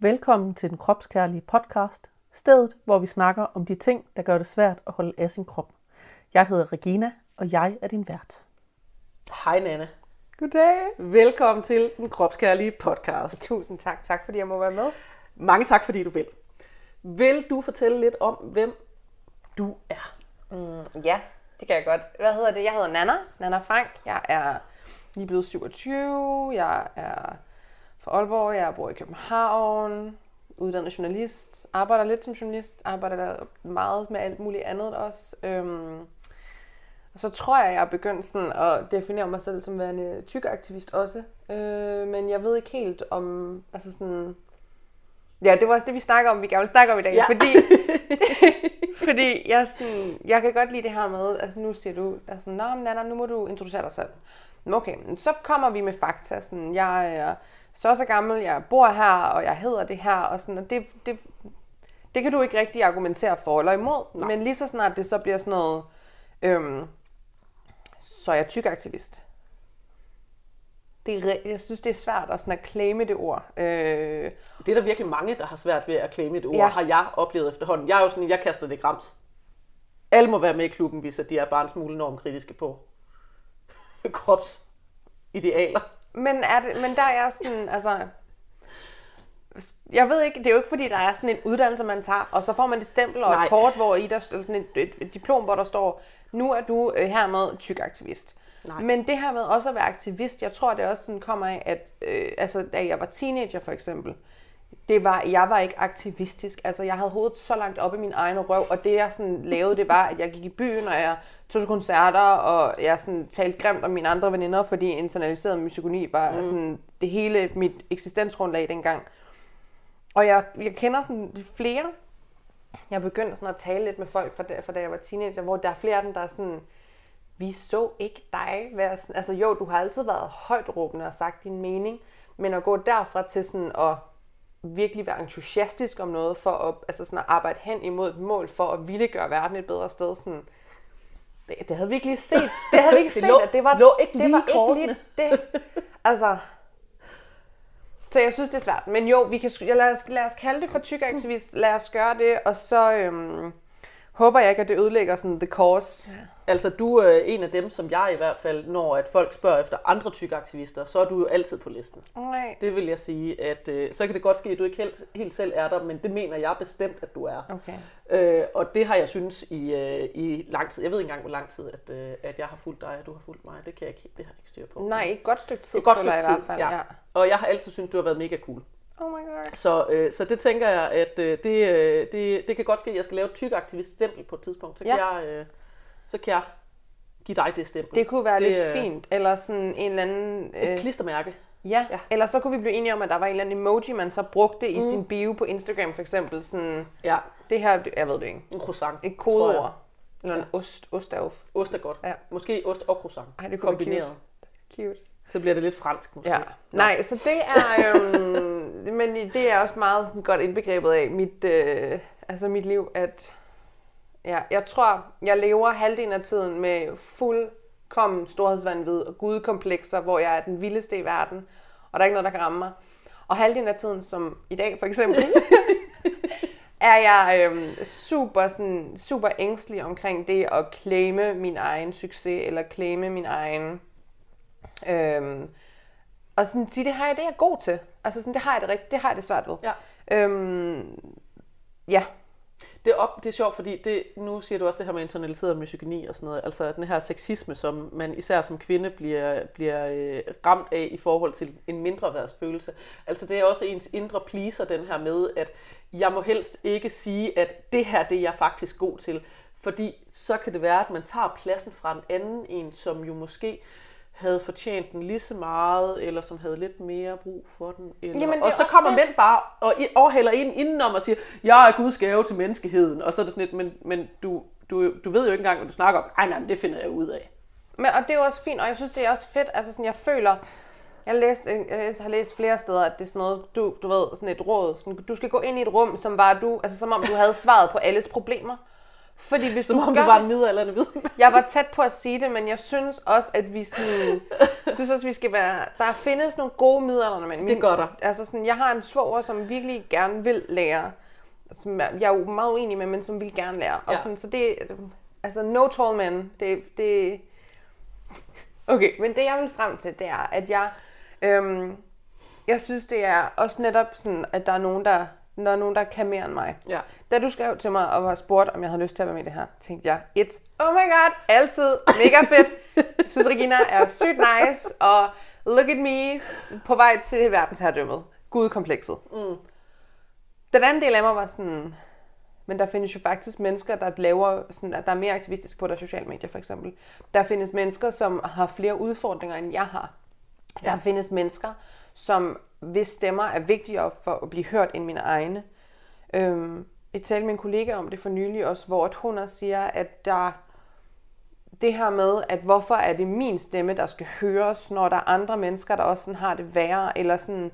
Velkommen til den kropskærlige podcast, stedet hvor vi snakker om de ting, der gør det svært at holde af sin krop. Jeg hedder Regina, og jeg er din vært. Hej Nanne. Goddag. Velkommen til den kropskærlige podcast. Tusind tak. Tak fordi jeg må være med. Mange tak fordi du vil. Vil du fortælle lidt om, hvem du er? Mm, ja, det kan jeg godt. Hvad hedder det? Jeg hedder Nana. Nana Frank. Jeg er lige blevet 27. Jeg er fra Aalborg. Jeg bor i København. Uddannet journalist. Arbejder lidt som journalist. Arbejder meget med alt muligt andet også. Øhm, og så tror jeg, jeg er begyndt sådan at definere mig selv som værende tykaktivist også. Øh, men jeg ved ikke helt om... Altså sådan, Ja, det var også det, vi snakker om, vi gerne vil snakke om i dag. Ja. Fordi, fordi jeg, sådan, jeg kan godt lide det her med, altså nu siger du, altså, Nå, Nana, nu må du introducere dig selv. Okay, så kommer vi med fakta. Sådan, jeg er så så gammel, jeg bor her, og jeg hedder det her, og, sådan, og det, det, det kan du ikke rigtig argumentere for eller imod. Nej. Men lige så snart det så bliver sådan noget, øhm, så er jeg tykaktivist det er, jeg synes, det er svært at, sådan at claime det ord. Øh, det er der virkelig mange, der har svært ved at claime det ord, ja. har jeg oplevet efterhånden. Jeg er jo sådan, jeg kaster det grams. Alle må være med i klubben, hvis de er bare en smule normkritiske på kropsidealer. Men, er det, men der er sådan, altså... Jeg ved ikke, det er jo ikke fordi, der er sådan en uddannelse, man tager, og så får man et stempel og Nej. et kort, hvor i der, sådan et, et, et diplom, hvor der står, nu er du øh, hermed tykaktivist. Nej. Men det her med også at være aktivist, jeg tror, det også sådan kommer af, at øh, altså, da jeg var teenager for eksempel, det var, jeg var ikke aktivistisk. Altså, jeg havde hovedet så langt op i min egen røv, og det jeg sådan lavede, det var, at jeg gik i byen, og jeg tog til koncerter, og jeg sådan talte grimt om mine andre veninder, fordi internaliseret misogyni var mm. sådan det hele mit eksistensgrundlag dengang. Og jeg, jeg kender sådan flere, jeg begyndte sådan at tale lidt med folk fra, da, fra da jeg var teenager, hvor der er flere af dem, der er sådan, vi så ikke dig være sådan, altså jo, du har altid været højt råbende og sagt din mening, men at gå derfra til sådan at virkelig være entusiastisk om noget, for at, altså sådan at arbejde hen imod et mål, for at ville gøre verden et bedre sted, sådan, det, det havde vi ikke lige set. Det havde vi ikke det set, lå, at det var, lå ikke det lige var ikke lige det. Altså, så jeg synes, det er svært. Men jo, vi kan, lad, os, lad os kalde det for tykaktivist. Lad os gøre det, og så øhm, håber jeg ikke, at det ødelægger sådan the cause. Ja. Altså, du er en af dem, som jeg i hvert fald, når at folk spørger efter andre tykke aktivister, så er du jo altid på listen. Nej. Det vil jeg sige, at øh, så kan det godt ske, at du ikke helt, helt selv er der, men det mener jeg bestemt, at du er. Okay. Øh, og det har jeg synes i, øh, i lang tid. Jeg ved ikke engang, hvor lang tid, at, øh, at jeg har fulgt dig, og du har fulgt mig. Det kan jeg ikke, det har jeg ikke styr på. Nej, et godt stykke tid. Et godt stykke tid, i hvert fald, ja. ja. Og jeg har altid syntes, du har været mega cool. Oh my god. Så, øh, så det tænker jeg, at øh, det, øh, det, det kan godt ske, at jeg skal lave et tyk aktivist stempel på et tidspunkt. Så kan, ja. jeg, øh, så kan jeg give dig det stempel. Det kunne være det, lidt øh, fint. Eller sådan en eller anden... Øh, et klistermærke. Ja. ja, eller så kunne vi blive enige om, at der var en eller anden emoji, man så brugte i mm. sin bio på Instagram for eksempel. Sådan, ja. Det her, jeg ved det ikke. En croissant. Et kodeord. Eller en ja. ost. Ost er jo... Ost er godt. Ja. Måske ost og croissant. Ej, det kombineret. Cute. cute. Så bliver det lidt fransk måske. Ja. Nej, så det er... Øhm, men det er også meget sådan godt indbegrebet af mit, øh, altså mit liv, at ja, jeg tror, jeg lever halvdelen af tiden med fuldkommen storhedsvandvid og gudekomplekser, hvor jeg er den vildeste i verden, og der er ikke noget, der kan ramme mig. Og halvdelen af tiden, som i dag for eksempel, er jeg øhm, super, sådan, super ængstelig omkring det at claime min egen succes, eller claime min egen Øhm, og sådan sige, det har jeg, det er jeg god til. Altså sådan, det har jeg det rigtigt, det har jeg det svært ved. Ja. Øhm, ja. Det er, op, det er sjovt, fordi det, nu siger du også det her med internaliseret misogyni og sådan noget, altså den her sexisme, som man især som kvinde bliver, bliver øh, ramt af i forhold til en mindre værdsfølelse. Altså det er også ens indre pleaser, den her med, at jeg må helst ikke sige, at det her det er jeg faktisk god til, fordi så kan det være, at man tager pladsen fra en anden en, som jo måske havde fortjent den lige så meget, eller som havde lidt mere brug for den. Eller... Jamen, og så kommer det. mænd bare og overhælder ind indenom og siger, jeg er Guds gave til menneskeheden. Og så er det sådan lidt, men, men du, du, du ved jo ikke engang, hvad du snakker om. Ej, nej, men det finder jeg ud af. Men, og det er jo også fint, og jeg synes, det er også fedt. Altså sådan, jeg føler, jeg, læst, jeg har læst flere steder, at det er sådan noget, du, du ved, sådan et råd. Sådan, du skal gå ind i et rum, som var du, altså som om du havde svaret på alles problemer. Fordi hvis Som du om gør det var en middelalderne viden. Jeg var tæt på at sige det, men jeg synes også, at vi sådan, synes også, vi skal være... Der findes nogle gode middelalderne mænd. Det gør der. Altså sådan, jeg har en svoger, som virkelig gerne vil lære. Som jeg er jo meget uenig med, men som vil gerne lære. Og Ja. sådan, så det altså no tall men. Det, det, okay, men det jeg vil frem til, det er, at jeg, øhm, jeg synes, det er også netop sådan, at der er nogen, der, er nogen, der kan mere end mig. Ja. Da du skrev til mig og var spurgt, om jeg havde lyst til at være med i det her, tænkte jeg, et, oh my god, altid, mega fedt. Jeg synes, Regina er sygt nice, og look at me, på vej til verdensherredømmet. Gudkomplekset. Mm. Den anden del af mig var sådan, men der findes jo faktisk mennesker, der laver, sådan, at der er mere aktivistiske på deres sociale medier, for eksempel. Der findes mennesker, som har flere udfordringer, end jeg har. Der findes mennesker, som hvis stemmer er vigtigere for at blive hørt end mine egne. Øhm, jeg talte med en kollega om det for nylig også, hvor hun også siger, at der det her med, at hvorfor er det min stemme, der skal høres, når der er andre mennesker, der også sådan har det værre, eller sådan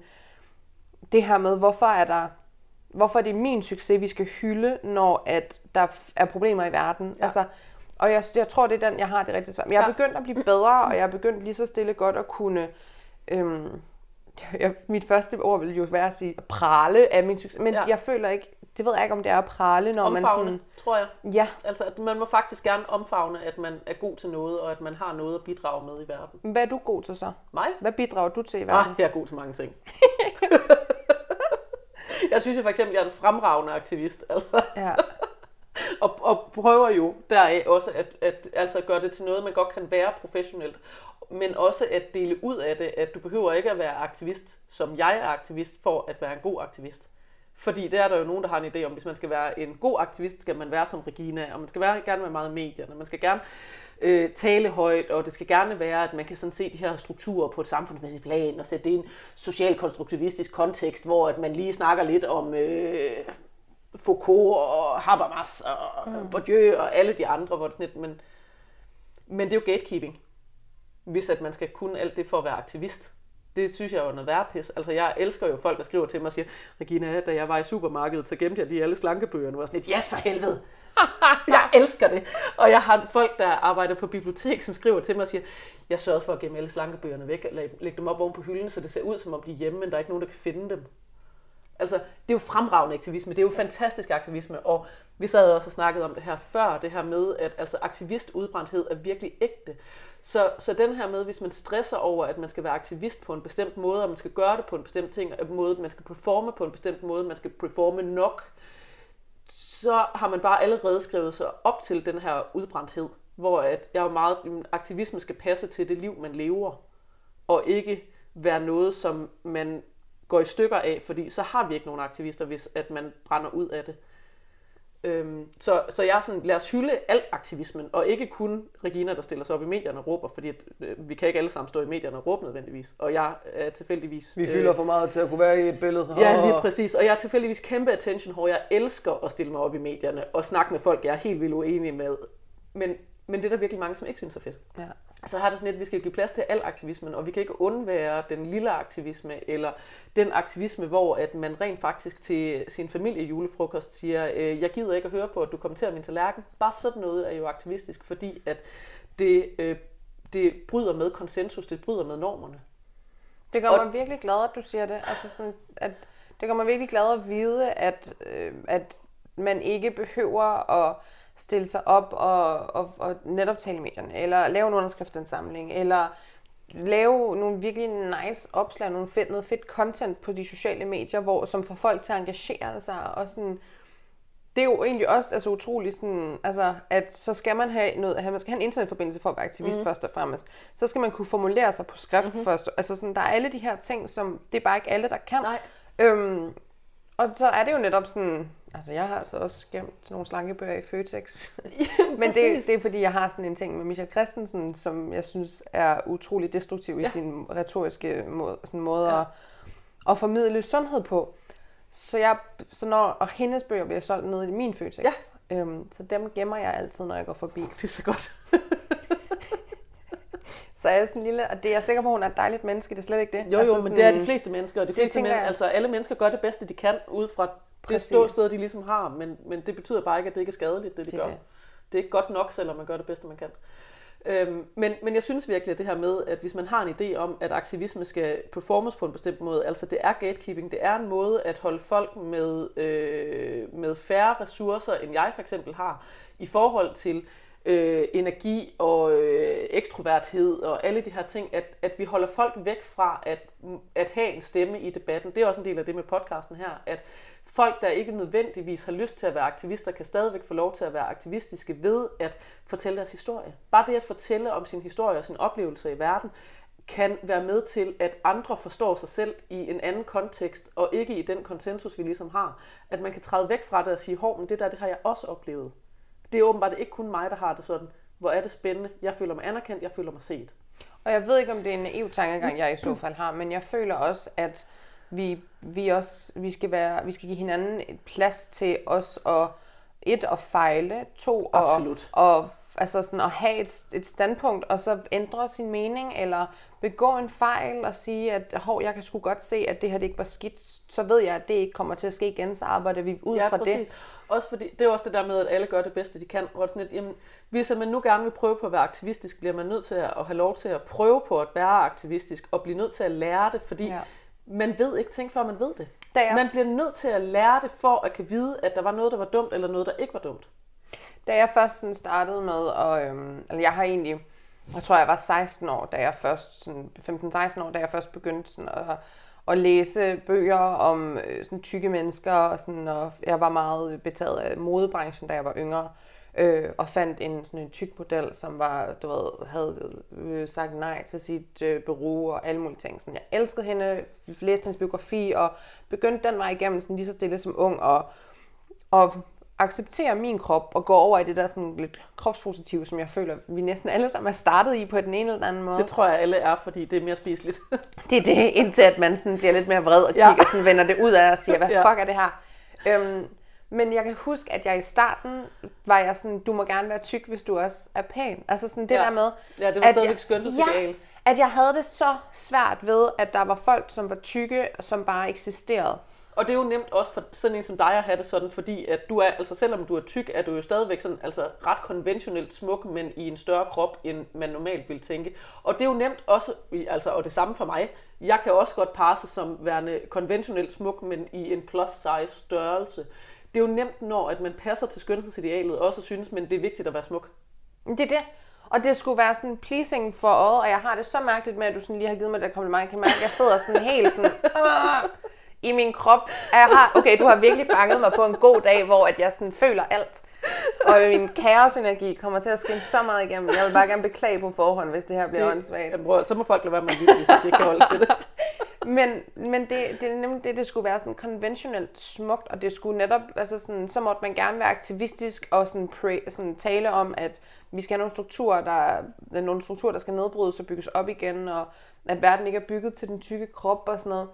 det her med, hvorfor er der hvorfor er det min succes, vi skal hylde, når at der er problemer i verden. Ja. Altså, og jeg, jeg tror, det er den, jeg har det rigtig svært. Men jeg er Ja. begyndt at blive bedre, og jeg er begyndt lige så stille godt at kunne... Øhm, jeg, mit første ord ville jo være at sige prale af min succes, men Ja. jeg føler ikke, det ved jeg ikke, om det er at prale, når man Omfavne, sådan... tror jeg. Ja, Altså, at man må faktisk gerne omfavne, at man er god til noget, og at man har noget at bidrage med i verden. hvad er du god til så? Mig? Hvad bidrager du til i Ah, verden? jeg er god til mange ting. jeg synes jo for eksempel, at jeg er en fremragende aktivist. Altså. Ja og, og prøver jo deraf også at, at altså gøre det til noget, man godt kan være professionelt, men også at dele ud af det, at du behøver ikke at være aktivist, som jeg er aktivist, for at være en god aktivist. Fordi der er der jo nogen, der har en idé om, hvis man skal være en god aktivist, skal man være som Regina, og man skal være, gerne være meget i medierne, man skal gerne øh, tale højt, og det skal gerne være, at man kan sådan se de her strukturer på et samfundsmæssigt plan, og sætte det i en social-konstruktivistisk kontekst, hvor at man lige snakker lidt om øh, Foucault og Habermas og mm. Bourdieu og alle de andre, hvor det sådan lidt, men, men det er jo gatekeeping, hvis at man skal kunne alt det for at være aktivist. Det synes jeg er jo noget værre pis. Altså jeg elsker jo folk, der skriver til mig og siger, Regina, da jeg var i supermarkedet, så gemte jeg lige alle slankebøgerne. Og var sådan lidt, yes for helvede. jeg elsker det. Og jeg har folk, der arbejder på bibliotek, som skriver til mig og siger, jeg sørgede for at gemme alle slankebøgerne væk, og lægge dem op oven på hylden, så det ser ud som om de er hjemme, men der er ikke nogen, der kan finde dem. Altså, det er jo fremragende aktivisme, det er jo fantastisk aktivisme, og vi sad også og snakkede om det her før, det her med, at altså, aktivistudbrændthed er virkelig ægte. Så, så den her med, hvis man stresser over, at man skal være aktivist på en bestemt måde, og man skal gøre det på en bestemt ting, en måde, man skal performe på en bestemt måde, man skal performe nok, så har man bare allerede skrevet sig op til den her udbrændthed, hvor at jeg er meget, aktivisme skal passe til det liv, man lever, og ikke være noget, som man går i stykker af, fordi så har vi ikke nogen aktivister, hvis at man brænder ud af det. Øhm, så, så jeg er sådan, lad os hylde alt aktivismen, og ikke kun Regina, der stiller sig op i medierne og råber, fordi at, øh, vi kan ikke alle sammen stå i medierne og råbe nødvendigvis. Og jeg er tilfældigvis... Vi fylder for meget til at kunne være i et billede. Ja, lige præcis. Og jeg er tilfældigvis kæmpe attention hvor jeg elsker at stille mig op i medierne og snakke med folk, jeg er helt vildt uenig med. Men, men det er der virkelig mange, som ikke synes er fedt. Ja. Så har det sådan lidt, at vi skal give plads til al aktivismen, og vi kan ikke undvære den lille aktivisme, eller den aktivisme, hvor at man rent faktisk til sin familie julefrokost siger, øh, jeg gider ikke at høre på, at du kommenterer min tallerken. Bare sådan noget er jo aktivistisk, fordi at det, øh, det bryder med konsensus, det bryder med normerne. Det gør Og- mig virkelig glad, at du siger det. Altså sådan, at det gør mig virkelig glad at vide, at, øh, at man ikke behøver at stille sig op og, og, og netop tale i medierne, eller lave en underskriftsindsamling, eller lave nogle virkelig nice opslag, nogle fedt, noget fedt content på de sociale medier, hvor, som får folk til at engagere sig, og sådan, det er jo egentlig også altså, utroligt sådan, altså, at så skal man have noget, man skal have en internetforbindelse for at være aktivist mm. først og fremmest. Så skal man kunne formulere sig på skrift mm-hmm. først. Altså sådan, der er alle de her ting, som det er bare ikke alle, der kan. Nej. Øhm, og så er det jo netop sådan, altså jeg har altså også gemt nogle slankebøger i Føtex. Men det, det er fordi, jeg har sådan en ting med Michael Christensen, som jeg synes er utrolig destruktiv ja. i sin retoriske måde, sådan måde Ja. ja. at, at formidle sundhed på. Så, jeg, så når, og hendes bøger bliver solgt nede i min Føtex. Ja. Øhm, så dem gemmer jeg altid, når jeg går forbi. Det er så godt. Så er jeg sådan en lille, og det er jeg sikker på, at hun er et dejligt menneske, det er slet ikke det. Jo, jo, men det er de fleste mennesker, og de det fleste tænker men, jeg. altså alle mennesker gør det bedste, de kan, ud fra det Præcis. ståsted, de ligesom har, men, men det betyder bare ikke, at det ikke er skadeligt, det de Det er gør. det. Det er ikke godt nok, selvom man gør det bedste, man kan. Øhm, men, men jeg synes virkelig, at det her med, at hvis man har en idé om, at aktivisme skal performes på en bestemt måde, altså det er gatekeeping, det er en måde at holde folk med, øh, med færre ressourcer, end jeg for eksempel har, i forhold til øh, energi og øh, ekstroverthed og alle de her ting, at, at vi holder folk væk fra at, at have en stemme i debatten. Det er også en del af det med podcasten her, at folk, der ikke nødvendigvis har lyst til at være aktivister, kan stadigvæk få lov til at være aktivistiske ved at fortælle deres historie. Bare det at fortælle om sin historie og sin oplevelse i verden, kan være med til, at andre forstår sig selv i en anden kontekst, og ikke i den konsensus, vi ligesom har. At man kan træde væk fra det og sige, hov, men det der, det har jeg også oplevet. Det er åbenbart ikke kun mig, der har det sådan. Hvor er det spændende. Jeg føler mig anerkendt, jeg føler mig set. Og jeg ved ikke, om det er en naiv tankegang, jeg i så fald har, men jeg føler også, at vi, vi, også, vi, skal, være, vi skal give hinanden et plads til os at et at fejle, to Absolut. og, og altså sådan at have et, et standpunkt, og så ændre sin mening, eller begå en fejl og sige, at hov, jeg kan sgu godt se, at det her det ikke var skidt, så ved jeg, at det ikke kommer til at ske igen, så arbejder vi ud ja, fra præcis. det. Også fordi, det er også det der med, at alle gør det bedste, de kan. Hvor sådan lidt, jamen, hvis man nu gerne vil prøve på at være aktivistisk, bliver man nødt til at, at have lov til at prøve på at være aktivistisk, og blive nødt til at lære det, fordi ja. Man ved ikke ting, før man ved det. er... Man bliver nødt til at lære det, for at kan vide, at der var noget, der var dumt, eller noget, der ikke var dumt. Da jeg først sådan startede med, og øhm, altså jeg har egentlig, jeg tror jeg var 16 år, da jeg først, sådan 15-16 år, da jeg først begyndte sådan at, at læse bøger om øh, sådan tykke mennesker, og, sådan, og jeg var meget betaget af modebranchen, da jeg var yngre, øh, og fandt en sådan en tyk model, som var, du ved, havde øh, sagt nej til sit øh, bureau og alle mulige ting. Sådan, jeg elskede hende, læste hendes biografi, og begyndte den vej igennem sådan lige så stille som ung, og, og acceptere min krop og gå over i det der sådan lidt kropspositive, som jeg føler, vi næsten alle sammen er startet i på den ene eller anden måde. Det tror jeg alle er, fordi det er mere spiseligt. det er det, indtil at man sådan bliver lidt mere vred og kigger ja. sådan, vender det ud af og siger, hvad ja. fuck er det her? Øhm, men jeg kan huske, at jeg i starten var jeg sådan, du må gerne være tyk, hvis du også er pæn. Altså sådan det ja. der med... Ja, det var stadigvæk skønhedsideal. Ja, at jeg havde det så svært ved, at der var folk, som var tykke, som bare eksisterede. Og det er jo nemt også for sådan en som dig at have det sådan, fordi at du er, altså selvom du er tyk, er du jo stadigvæk sådan, altså ret konventionelt smuk, men i en større krop, end man normalt vil tænke. Og det er jo nemt også, altså, og det samme for mig, jeg kan også godt passe som værende konventionelt smuk, men i en plus size størrelse. Det er jo nemt, når at man passer til skønhedsidealet, også synes, men det er vigtigt at være smuk. Det er det. Og det skulle være sådan pleasing for øjet, og jeg har det så mærkeligt med, at du sådan lige har givet mig det kompliment. Jeg kan mærke, at jeg sidder sådan helt sådan i min krop. Jeg har, okay, du har virkelig fanget mig på en god dag, hvor at jeg sådan føler alt. Og min kaosenergi kommer til at skinne så meget igennem. Jeg vil bare gerne beklage på forhånd, hvis det her bliver åndssvagt. Så må folk lade være med at lytte, hvis de ikke kan holde til det. Men men det, det er nemlig det, det skulle være sådan konventionelt smukt, og det skulle netop, altså sådan, så måtte man gerne være aktivistisk og sådan, pre, sådan tale om, at vi skal have nogle strukturer, der, nogle strukturer, der skal nedbrydes og bygges op igen, og at verden ikke er bygget til den tykke krop og sådan noget.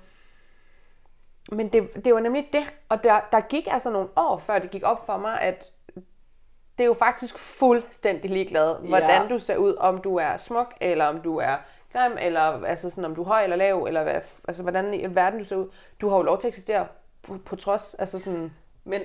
Men det, det var nemlig det, og der, der gik altså nogle år, før det gik op for mig, at det er jo faktisk fuldstændig ligeglad, hvordan ja. du ser ud, om du er smuk, eller om du er grim, eller altså sådan, om du er høj eller lav, eller hvad, altså, hvordan i verden du ser ud. Du har jo lov til at eksistere på, på trods. Altså sådan... Men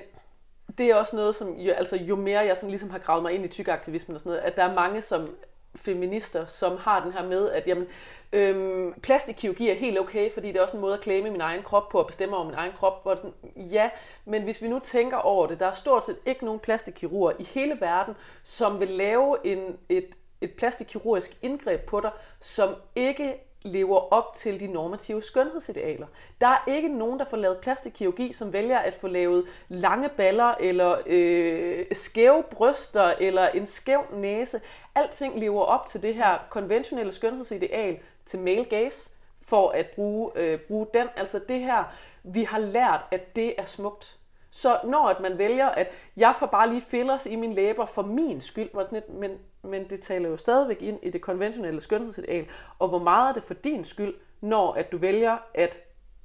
det er også noget, som jo, altså, jo mere jeg sådan ligesom har gravet mig ind i tykaktivismen og sådan noget, at der er mange som feminister, som har den her med, at jamen, øhm, plastikkirurgi er helt okay, fordi det er også en måde at klæme min egen krop på, at bestemme over min egen krop. Hvor den, ja, men hvis vi nu tænker over det, der er stort set ikke nogen plastikkirurger i hele verden, som vil lave en, et, et plastikkirurgisk indgreb på dig, som ikke lever op til de normative skønhedsidealer. Der er ikke nogen, der får lavet plastikkirurgi, som vælger at få lavet lange baller, eller øh, skæve bryster, eller en skæv næse. Alting lever op til det her konventionelle skønhedsideal til male gaze, for at bruge, øh, bruge den. Altså det her, vi har lært, at det er smukt. Så når at man vælger, at jeg får bare lige fillers i mine læber for min skyld, var sådan lidt, men, men det taler jo stadigvæk ind i det konventionelle skønhedsideal. Og hvor meget er det for din skyld, når at du vælger at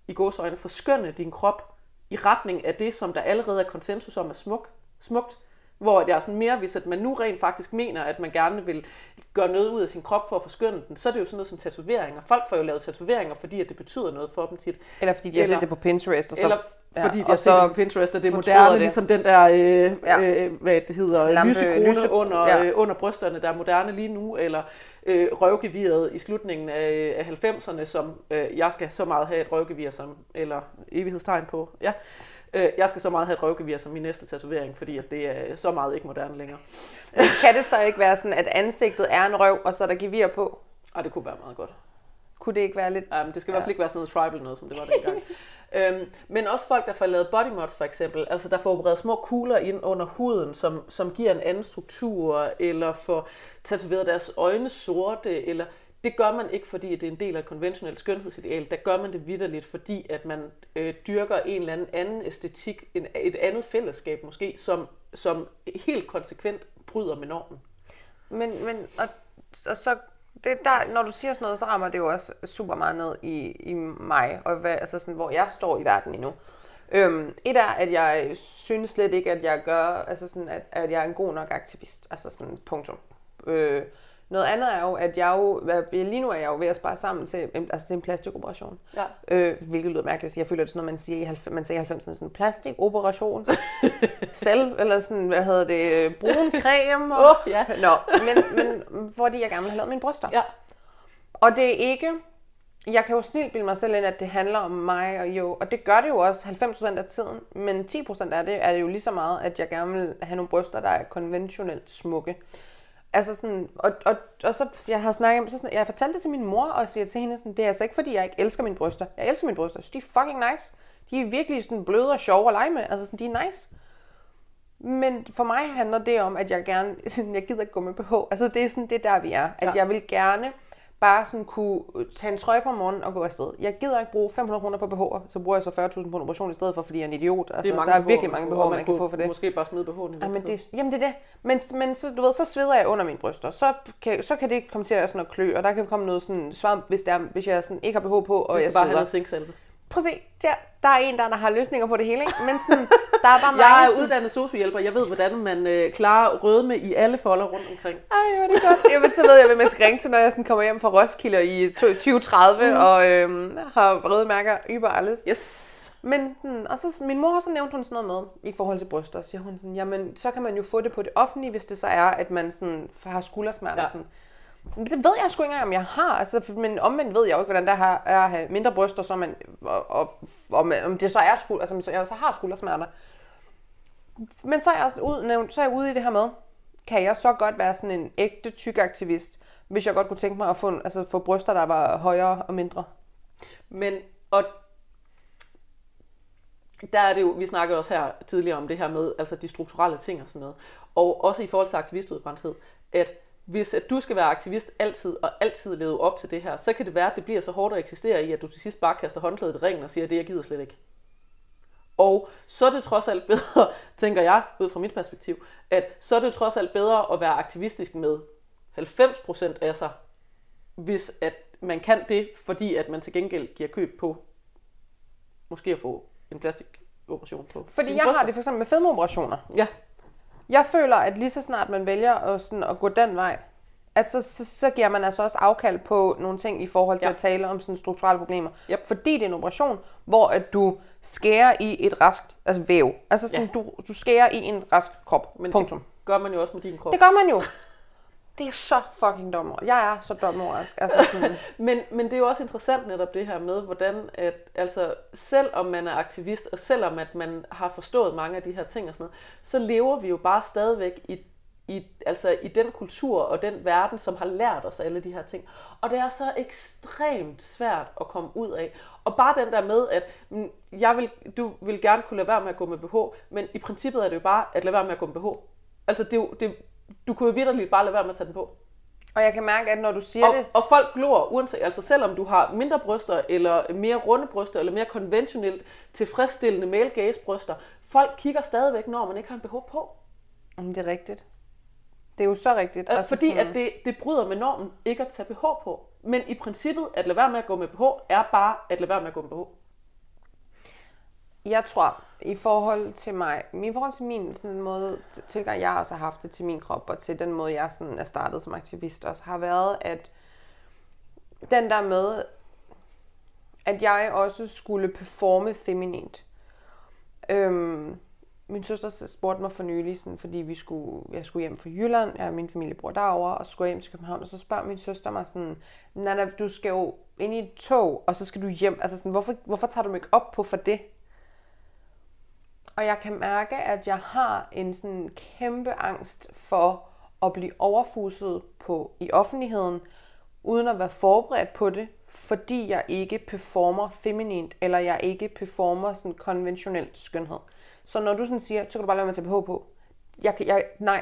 i godsøjne forskønne din krop i retning af det, som der allerede er konsensus om er smuk, smukt. Hvor jeg er sådan mere, hvis at man nu rent faktisk mener, at man gerne vil gøre noget ud af sin krop for at forskønne den, så er det jo sådan noget som tatoveringer. Folk får jo lavet tatoveringer, fordi at det betyder noget for dem tit. Eller fordi de har Eller- set det på Pinterest, og så... Eller fordi de har set det på Pinterest, og det er moderne, det. ligesom den der, øh, Ja. øh, hvad det hedder, Lampe- lysekrone lyse- under, ja. øh, under brysterne, der er moderne lige nu, eller øh, røvgeviret i slutningen af, af 90'erne, som øh, jeg skal så meget have et røvgevir som, eller evighedstegn på, ja. Øh, jeg skal så meget have et røvgevir som min næste tatovering, fordi at det er så meget ikke moderne længere. Kan det så ikke være sådan, at ansigtet er en røv, og så er der gevir på? Ej, det kunne være meget godt. Kunne det ikke være lidt... Um, det skal i hvert fald ikke være sådan noget tribal noget, som det var dengang. øhm, men også folk, der får lavet body mods for eksempel, altså der får opereret små kugler ind under huden, som, som giver en anden struktur, eller får tatoveret deres øjne sorte, eller det gør man ikke, fordi det er en del af et konventionelt skønhedsideal. Der gør man det vidderligt, fordi at man øh, dyrker en eller anden anden æstetik, en, et andet fællesskab måske, som, som helt konsekvent bryder med normen. Men, men og, og så, det, der, når du siger sådan noget, så rammer det jo også super meget ned i, i mig, og hvad, altså sådan, hvor jeg står i verden endnu. Øhm, et er, at jeg synes slet ikke, at jeg gør, altså sådan, at, at jeg er en god nok aktivist. Altså sådan, punktum. Øh, noget andet er jo, at jeg jo, lige nu er jeg jo ved at spare sammen til, en- altså til en plastikoperation. Ja. Øh, hvilket lyder mærkeligt, at sige. jeg føler det er sådan noget, man siger i, 90, man sagde i 90'erne, sådan plastikoperation. Selv, eller sådan, hvad hedder det, øh, brun creme. Og, Åh, ja. Nå, men, men fordi jeg gerne vil have lavet mine bryster. Ja. Og det er ikke... Jeg kan jo snilt bilde mig selv ind, at det handler om mig og jo, og det gør det jo også 90% af tiden, men 10% af det er det jo lige så meget, at jeg gerne vil have nogle bryster, der er konventionelt smukke. Altså sådan, og, og, og så, jeg har snakket, så sådan, jeg har fortalt det til min mor, og siger til hende sådan, det er altså ikke fordi, jeg ikke elsker mine bryster. Jeg elsker mine bryster, så de er fucking nice. De er virkelig sådan bløde og sjove at lege med, altså sådan, de er nice. Men for mig handler det om, at jeg gerne, sådan, jeg gider ikke gå med BH. Altså det er sådan, det er der vi er. At Ja. jeg vil gerne bare sådan kunne tage en trøje på morgenen og gå afsted. Jeg gider ikke bruge 500 kroner på BH'er, så bruger jeg så 40.000 på en operation i stedet for, fordi jeg er en idiot. Altså, der er virkelig mange BH'er, man, man kan få for det. Måske bare smide BH'en i Ja, men væk. det, jamen det er det. Men, men så, du ved, så sveder jeg under mine bryster. Så kan, så kan det komme til at sådan at klø, og der kan komme noget sådan svamp, hvis, der, hvis jeg sådan ikke har BH på, og jeg bare have noget zinksalve. Prøv at se, der, der er en, der, der har løsninger på det hele, ikke? Men sådan, der er bare mange Jeg er sådan, uddannet sociohjælper. Jeg ved, hvordan man øh, klarer rødme i alle folder rundt omkring. Ej, hvor er det godt. Jamen, så ved jeg, hvem jeg skal ringe til, når jeg sådan kommer hjem fra Roskilde i 2030 mm. og øhm, har røde mærker über alles. Yes. Men sådan, og så min mor har så nævnt hun sådan noget med i forhold til bryster, siger hun sådan, jamen så kan man jo få det på det offentlige, hvis det så er, at man sådan har skuldersmerter. Ja. Sådan. Men det ved jeg sgu ikke engang, om jeg har. Altså, men omvendt ved jeg jo ikke, hvordan det har- er at have mindre bryster, så man, og, og, og, om det så er skulder, altså, så jeg så har skuldersmerter. Men så er jeg, også ud, så er jeg ude i det her med, kan jeg så godt være sådan en ægte tyk aktivist, hvis jeg godt kunne tænke mig at få, altså, få bryster, der var højere og mindre. Men, og der er det jo, vi snakkede også her tidligere om det her med, altså de strukturelle ting og sådan noget. Og også i forhold til aktivistudbrændthed, at hvis at du skal være aktivist altid, og altid leve op til det her, så kan det være, at det bliver så hårdt at eksistere i, at du til sidst bare kaster håndklædet i ringen og siger, at det jeg gider slet ikke. Og så er det trods alt bedre, tænker jeg, ud fra mit perspektiv, at så er det trods alt bedre at være aktivistisk med 90% af sig, hvis at man kan det, fordi at man til gengæld giver køb på måske at få en plastikoperation på Fordi jeg har bryster. det for eksempel med fedmeoperationer. Ja, Jeg føler, at lige så snart man vælger at, sådan, at gå den vej, at så, så, så giver man altså også afkald på nogle ting i forhold til Ja. at tale om sådan strukturelle problemer. Yep. Fordi det er en operation, hvor at du skærer i et raskt altså væv. Altså sådan, Ja. du, du skærer i en rask krop. men Punktum. det gør man jo også med din krop. Det gør man jo. Det er så fucking dommer. Jeg er så dumordisk. Altså sådan, Men, men det er jo også interessant netop det her med, hvordan at, altså, selvom man er aktivist, og selvom at man har forstået mange af de her ting og sådan noget, så lever vi jo bare stadigvæk i, i, altså, i den kultur og den verden, som har lært os alle de her ting. Og det er så ekstremt svært at komme ud af. Og bare den der med, at mm, jeg vil, du vil gerne kunne lade være med at gå med BH, men i princippet er det jo bare at lade være med at gå med BH. Altså, det er jo, det, du kunne jo vitterligt bare lade være med at tage den på. og jeg kan mærke, at når du siger Og, det, og folk glor, uanset, altså selvom du har mindre bryster, eller mere runde bryster, eller mere konventionelt tilfredsstillende male gaze bryster, folk kigger stadigvæk, når man ikke har en BH på. om det er rigtigt. Det er jo så rigtigt. Altså, fordi sådan, at det, det bryder med normen ikke at tage BH på. Men i princippet, at lade være med at gå med BH, er bare at lade være med at gå med BH. Jeg tror, i forhold til mig, i forhold til min sådan måde, tilgang jeg også har haft det til min krop, og til den måde, jeg sådan er startet som aktivist også, har været, at den der med, at jeg også skulle performe feminint. Øhm, min søster spurgte mig for nylig, sådan, fordi vi skulle, jeg skulle hjem fra Jylland, jeg og min familie bor derovre, og skulle hjem til København, og så spørger min søster mig sådan, Nana, du skal jo ind i et tog, og så skal du hjem, altså sådan, hvorfor, hvorfor tager du mig ikke op på for det? Og jeg kan mærke, at jeg har en sådan kæmpe angst for at blive overfuset på i offentligheden, uden at være forberedt på det, fordi jeg ikke performer feminint, eller jeg ikke performer sådan konventionelt skønhed. Så når du sådan siger, så kan du bare lade mig tage BH på. Jeg, jeg, nej.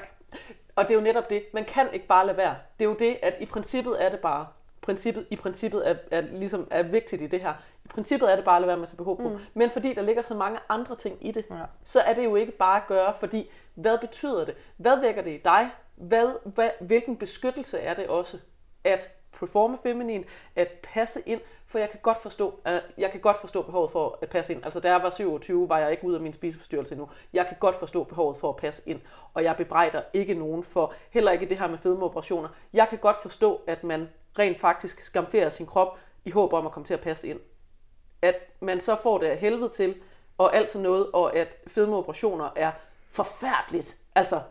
Og det er jo netop det. Man kan ikke bare lade være. Det er jo det, at i princippet er det bare, princippet, i princippet er, er, ligesom er vigtigt i det her. I princippet er det bare at lade være med at tage BH på. Mm. Men fordi der ligger så mange andre ting i det, ja. så er det jo ikke bare at gøre, fordi hvad betyder det? Hvad vækker det i dig? Hvad, hvad, hvilken beskyttelse er det også, at performe feminin, at passe ind, for jeg kan godt forstå, at jeg kan godt forstå behovet for at passe ind. Altså da jeg var 27, var jeg ikke ude af min spiseforstyrrelse endnu. Jeg kan godt forstå behovet for at passe ind, og jeg bebrejder ikke nogen for, heller ikke det her med fedmeoperationer. Jeg kan godt forstå, at man rent faktisk skamferer sin krop i håb om at komme til at passe ind. At man så får det af helvede til, og alt sådan noget, og at fedmeoperationer er forfærdeligt. Altså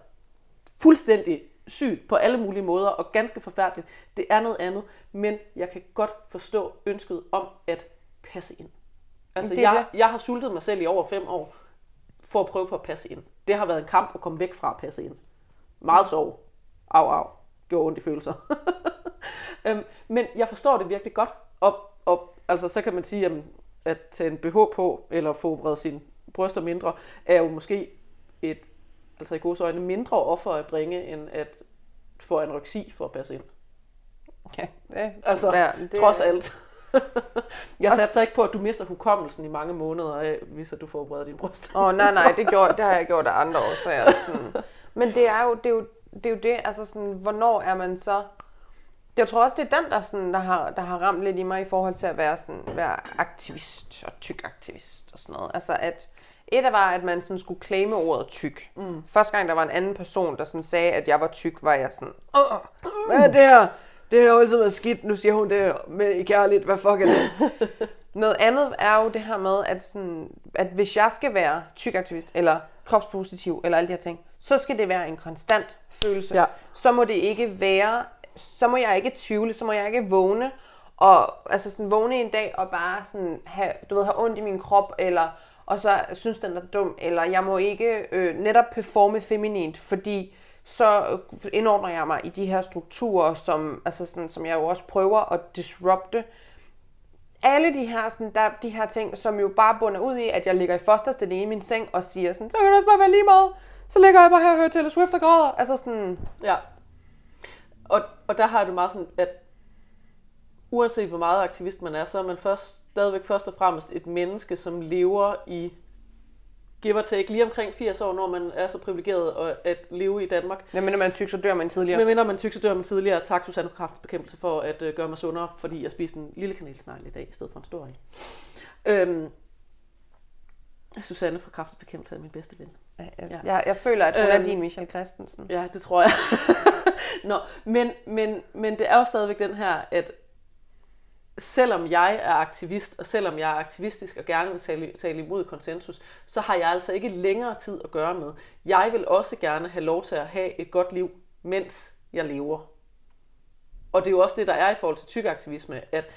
fuldstændig sygt på alle mulige måder og ganske forfærdeligt. Det er noget andet, men jeg kan godt forstå ønsket om at passe ind. Altså, det jeg, det. jeg har sultet mig selv i over fem år for at prøve på at passe ind. Det har været en kamp at komme væk fra at passe ind. Meget sov. Au, au. Gjorde ondt i følelser. øhm, men jeg forstår det virkelig godt. Og, og altså, så kan man sige, jamen, at tage en BH på, eller få bredt sine bryster mindre, er jo måske et altså i gode øjne, mindre offer at bringe, end at få anoreksi for at passe ind. Ja, det, altså, ja, det, trods alt. jeg satte ikke på, at du mister hukommelsen i mange måneder af, hvis du får bredt din bryst. Åh, oh, nej, nej, det, gjorde, det har jeg gjort af andre årsager. Sådan. Men det er, jo, det, er jo, det er jo det, altså sådan, hvornår er man så... Jeg tror også, det er den, der, sådan, der, har, der har ramt lidt i mig i forhold til at være, sådan, være aktivist og tyk aktivist og sådan noget. Altså at et af var, at man sådan skulle claime ordet tyk. Mm. Første gang, der var en anden person, der sådan sagde, at jeg var tyk, var jeg sådan, Åh, hvad er det her? Det har jo altid været skidt. Nu siger hun det med i kærligt. Hvad fuck er det? Noget andet er jo det her med, at, sådan, at hvis jeg skal være tyk aktivist, eller kropspositiv, eller alle de her ting, så skal det være en konstant følelse. Ja. Så må det ikke være, så må jeg ikke tvivle, så må jeg ikke vågne, og altså sådan vågne en dag og bare sådan have, du ved, have ondt i min krop, eller og så synes den er dum, eller jeg må ikke øh, netop performe feminint, fordi så indordner jeg mig i de her strukturer, som, altså sådan, som jeg jo også prøver at disrupte. Alle de her, sådan, der, de her ting, som jo bare bunder ud i, at jeg ligger i fosterstilling i min seng og siger sådan, så kan det også bare være lige meget. Så ligger jeg bare her og hører Taylor Swift og græder. Altså sådan... Ja. Og, og der har du meget sådan, at uanset hvor meget aktivist man er, så er man først, stadigvæk først og fremmest et menneske, som lever i give or take lige omkring 80 år, når man er så privilegeret at leve i Danmark. Men mindre man tyk, så dør man tidligere. Men mindre man tyk, så dør man tidligere. Tak Susanne for kraftbekæmpelse for at uh, gøre mig sundere, fordi jeg spiste en lille kanelsnegl i dag, i stedet for en stor en. Øhm, Susanne fra kraftbekæmpelse er min bedste ven. Ja, jeg, ja. jeg, jeg føler, at hun øhm, er din Michelle Christensen. Ja, det tror jeg. Nå, men, men, men det er jo stadigvæk den her, at selvom jeg er aktivist, og selvom jeg er aktivistisk og gerne vil tale, tale imod konsensus, så har jeg altså ikke længere tid at gøre med. Jeg vil også gerne have lov til at have et godt liv, mens jeg lever. Og det er jo også det, der er i forhold til tykaktivisme, at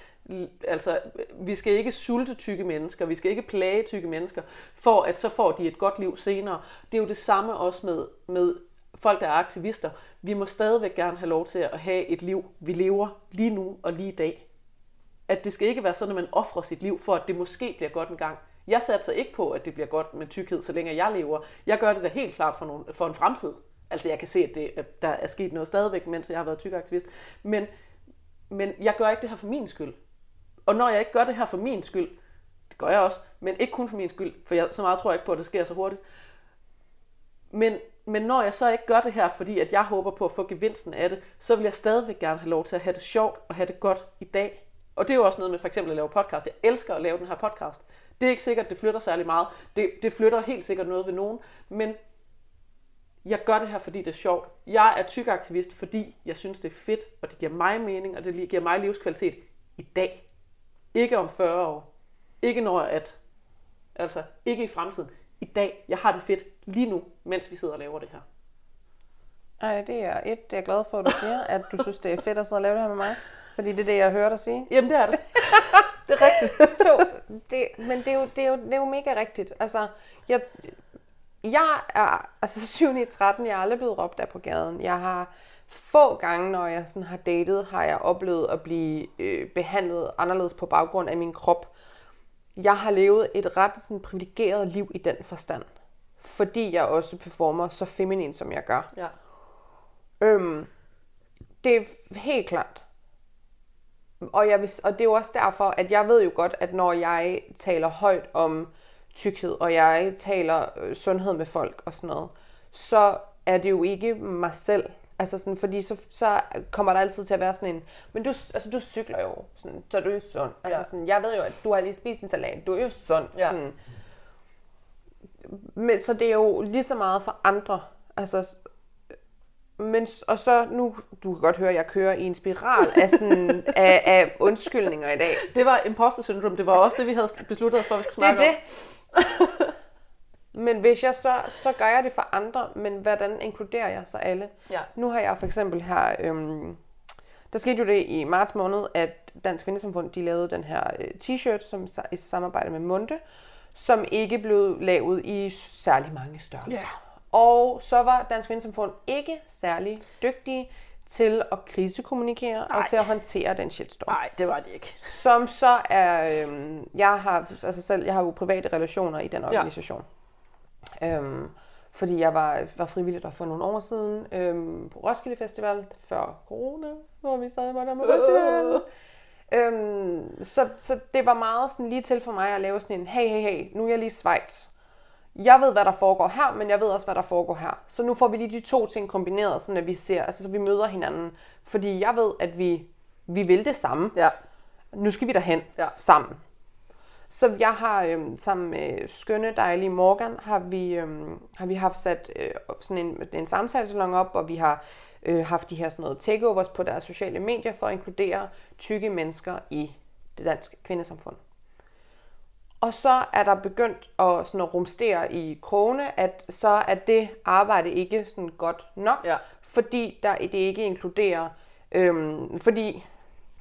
altså, vi skal ikke sulte tykke mennesker, vi skal ikke plage tykke mennesker, for at så får de et godt liv senere. Det er jo det samme også med, med folk, der er aktivister. Vi må stadigvæk gerne have lov til at have et liv, vi lever lige nu og lige i dag at det skal ikke være sådan, at man offrer sit liv for, at det måske bliver godt en gang. Jeg satser ikke på, at det bliver godt med tykkhed, så længe jeg lever. Jeg gør det da helt klart for, nogle, for en fremtid. Altså jeg kan se, at, det, at der er sket noget stadigvæk, mens jeg har været tykaktivist. Men, men jeg gør ikke det her for min skyld. Og når jeg ikke gør det her for min skyld, det gør jeg også, men ikke kun for min skyld, for jeg, så meget tror jeg ikke på, at det sker så hurtigt. Men, men når jeg så ikke gør det her, fordi at jeg håber på at få gevinsten af det, så vil jeg stadigvæk gerne have lov til at have det sjovt og have det godt i dag. Og det er jo også noget med for eksempel at lave podcast. Jeg elsker at lave den her podcast. Det er ikke sikkert, det flytter særlig meget. Det, det flytter helt sikkert noget ved nogen, men jeg gør det her, fordi det er sjovt. Jeg er tykaktivist, fordi jeg synes, det er fedt, og det giver mig mening, og det giver mig livskvalitet i dag. Ikke om 40 år. Ikke når at, altså ikke i fremtiden. I dag. Jeg har det fedt lige nu, mens vi sidder og laver det her. Ej, det er et, det er jeg glad for, at du siger, at du synes, det er fedt at sidde og lave det her med mig. Fordi det er det, jeg hører dig sige. Jamen, det er det. det er rigtigt. to, det, men det er, jo, det, er jo, det er jo mega rigtigt. Altså, jeg, jeg er altså 7 i 13, jeg er aldrig blevet råbt af på gaden. Jeg har få gange, når jeg sådan har datet, har jeg oplevet at blive øh, behandlet anderledes på baggrund af min krop. Jeg har levet et ret sådan, privilegeret liv i den forstand. Fordi jeg også performer så feminin, som jeg gør. Ja. Øhm, det er helt klart. Og, jeg vil, og det er jo også derfor, at jeg ved jo godt, at når jeg taler højt om tykkhed, og jeg taler øh, sundhed med folk og sådan noget, så er det jo ikke mig selv. Altså sådan, fordi så, så kommer der altid til at være sådan en, men du, altså, du cykler jo, sådan, så du er jo sund. Altså Ja. sådan, jeg ved jo, at du har lige spist en salat, du er jo sund. Ja. Sådan. Men, så det er jo lige så meget for andre. Altså, men, og så nu, du kan godt høre, at jeg kører i en spiral af, sådan, af, af undskyldninger i dag. Det var imposter syndrome. Det var også det, vi havde besluttet for, at vi skulle Det er snakke det. men hvis jeg så, så gør jeg det for andre, men hvordan inkluderer jeg så alle? Ja. Nu har jeg for eksempel her, øhm, der skete jo det i marts måned, at Dansk Kvindesamfund, de lavede den her øh, t-shirt, som i samarbejde med Munde, som ikke blev lavet i særlig mange størrelser. Ja. Og så var Dansk Kvindesamfund ikke særlig dygtige til at krisekommunikere og Nej. til at håndtere den shitstorm. Nej, det var det ikke. Som så er, øhm, jeg har altså selv, jeg har jo private relationer i den organisation. Ja. Øhm, fordi jeg var, var frivillig der for nogle år siden øhm, på Roskilde Festival, før corona, hvor vi stadig var der med festivalen. Øhm, så, så det var meget sådan lige til for mig at lave sådan en, hey, hey, hey, nu er jeg lige i Schweiz. Jeg ved, hvad der foregår her, men jeg ved også, hvad der foregår her. Så nu får vi lige de to ting kombineret, sådan at vi ser, altså så vi møder hinanden. Fordi jeg ved, at vi, vi vil det samme Ja. nu skal vi derhen Ja. sammen. Så jeg har øhm, sammen med skønne, dejlige Morgan, har vi, øhm, har vi haft sat øh, sådan en, en samtalesalon op, og vi har øh, haft de her sådan noget takeovers på deres sociale medier for at inkludere tykke mennesker i det danske kvindesamfund. Og så er der begyndt at, sådan at rumstere i krone, at så er det arbejde ikke sådan godt nok, Ja. fordi der, det ikke inkluderer, øhm, fordi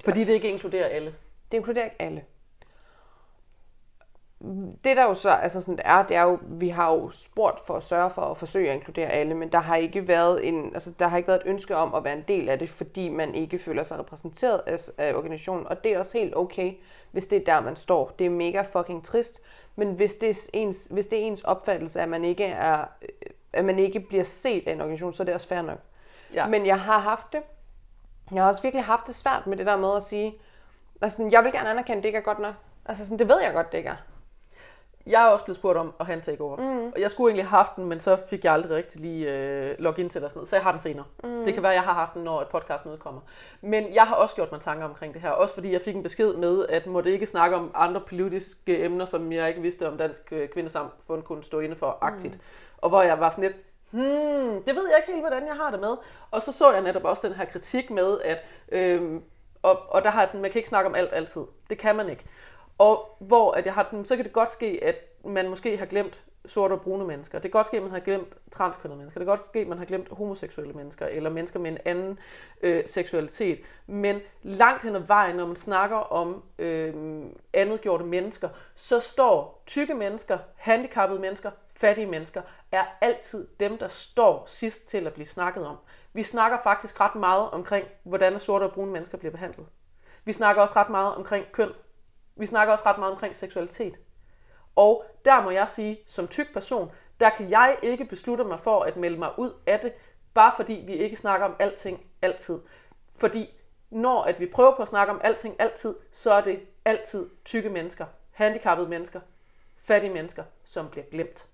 Fordi det ikke inkluderer alle. det inkluderer ikke alle. Det der jo så altså sådan, det er, det er jo, vi har jo spurgt for at sørge for at forsøge at inkludere alle, men der har ikke været en, altså der har ikke været et ønske om at være en del af det, fordi man ikke føler sig repræsenteret af, af organisationen, og det er også helt okay, hvis det er der, man står. Det er mega fucking trist, men hvis det er ens, hvis det er ens opfattelse, at man ikke er, at man ikke bliver set af en organisation, så er det også fair nok. Ja. Men jeg har haft det. Jeg har også virkelig haft det svært med det der med at sige, altså, jeg vil gerne anerkende, at det ikke er godt nok. Altså, sådan, det ved jeg godt, det ikke er. Jeg er også blevet spurgt om at have en takeover. Mm. Og jeg skulle egentlig have haft den, men så fik jeg aldrig rigtig lige øh, login til og sådan noget. Så jeg har den senere. Mm. Det kan være, at jeg har haft den, når et podcast kommer. Men jeg har også gjort mig tanker omkring det her. Også fordi jeg fik en besked med, at måtte ikke snakke om andre politiske emner, som jeg ikke vidste om Dansk øh, Kvindesamfund kunne stå inde for aktivt. Mm. Og hvor jeg var sådan lidt, hmm, det ved jeg ikke helt, hvordan jeg har det med. Og så så jeg netop også den her kritik med, at øh, og, og der har jeg sådan, man kan ikke snakke om alt altid. Det kan man ikke. Og hvor at jeg har den, så kan det godt ske, at man måske har glemt sorte og brune mennesker. Det kan godt ske, at man har glemt transkønnede mennesker. Det kan godt ske, at man har glemt homoseksuelle mennesker, eller mennesker med en anden øh, seksualitet. Men langt hen ad vejen, når man snakker om øh, andetgjorte mennesker, så står tykke mennesker, handicappede mennesker, fattige mennesker, er altid dem, der står sidst til at blive snakket om. Vi snakker faktisk ret meget omkring, hvordan sorte og brune mennesker bliver behandlet. Vi snakker også ret meget omkring køn. Vi snakker også ret meget omkring seksualitet. Og der må jeg sige, som tyk person, der kan jeg ikke beslutte mig for at melde mig ud af det, bare fordi vi ikke snakker om alting altid. Fordi når at vi prøver på at snakke om alting altid, så er det altid tykke mennesker, handicappede mennesker, fattige mennesker, som bliver glemt.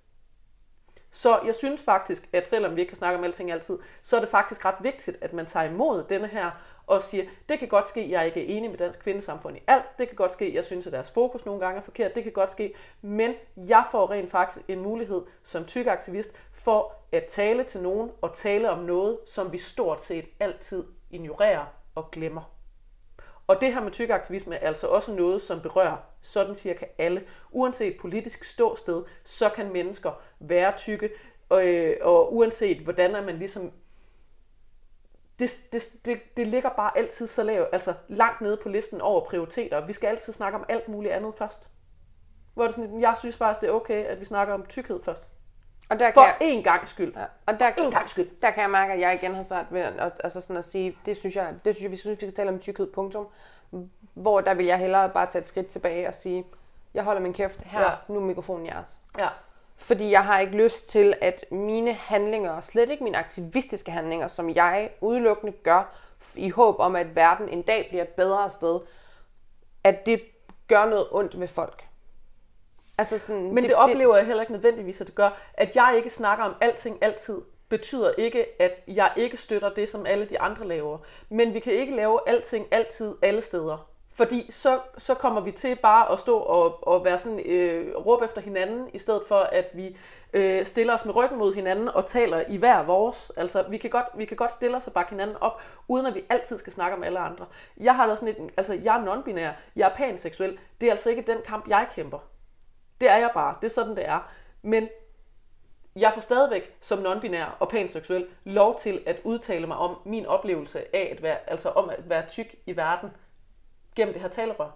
Så jeg synes faktisk, at selvom vi ikke kan snakke om alting altid, så er det faktisk ret vigtigt, at man tager imod denne her og siger, det kan godt ske, jeg jeg ikke er enig med dansk kvindesamfund i alt. Det kan godt ske, jeg synes, at deres fokus nogle gange er forkert. Det kan godt ske. Men jeg får rent faktisk en mulighed som tyk aktivist for at tale til nogen og tale om noget, som vi stort set altid ignorerer og glemmer. Og det her med tyk aktivisme er altså også noget, som berører sådan cirka alle. Uanset politisk ståsted, så kan mennesker være tykke, og, og uanset hvordan er man ligesom det, det, det, det ligger bare altid så lavt, altså langt nede på listen over prioriteter. Vi skal altid snakke om alt muligt andet først. Hvor det sådan, jeg synes faktisk, det er okay, at vi snakker om tykkhed først. Og der For kan jeg, én gang skyld. ja, og der, En gang skyld. der kan jeg mærke, at jeg igen har svært ved at, altså sådan at sige, det synes jeg, det synes jeg, vi synes, vi skal tale om tykkhed, punktum. Hvor der vil jeg hellere bare tage et skridt tilbage og sige, jeg holder min kæft, her, ja. nu er mikrofonen jeres. Ja. Fordi jeg har ikke lyst til, at mine handlinger, slet ikke mine aktivistiske handlinger, som jeg udelukkende gør, i håb om, at verden en dag bliver et bedre sted, at det gør noget ondt ved folk. Altså sådan, Men det, det oplever jeg heller ikke nødvendigvis, at det gør. At jeg ikke snakker om alting altid, betyder ikke, at jeg ikke støtter det, som alle de andre laver. Men vi kan ikke lave alting altid alle steder. Fordi så, så kommer vi til bare at stå og, og være sådan, øh, råbe efter hinanden, i stedet for at vi øh, stiller os med ryggen mod hinanden og taler i hver vores. Altså, vi kan godt, vi kan godt stille os og bakke hinanden op, uden at vi altid skal snakke om alle andre. Jeg har da sådan et, altså, jeg er non-binær, jeg er panseksuel. Det er altså ikke den kamp, jeg kæmper. Det er jeg bare. Det er sådan, det er. Men jeg får stadigvæk som non-binær og panseksuel lov til at udtale mig om min oplevelse af at være, altså om at være tyk i verden gennem det her talerør.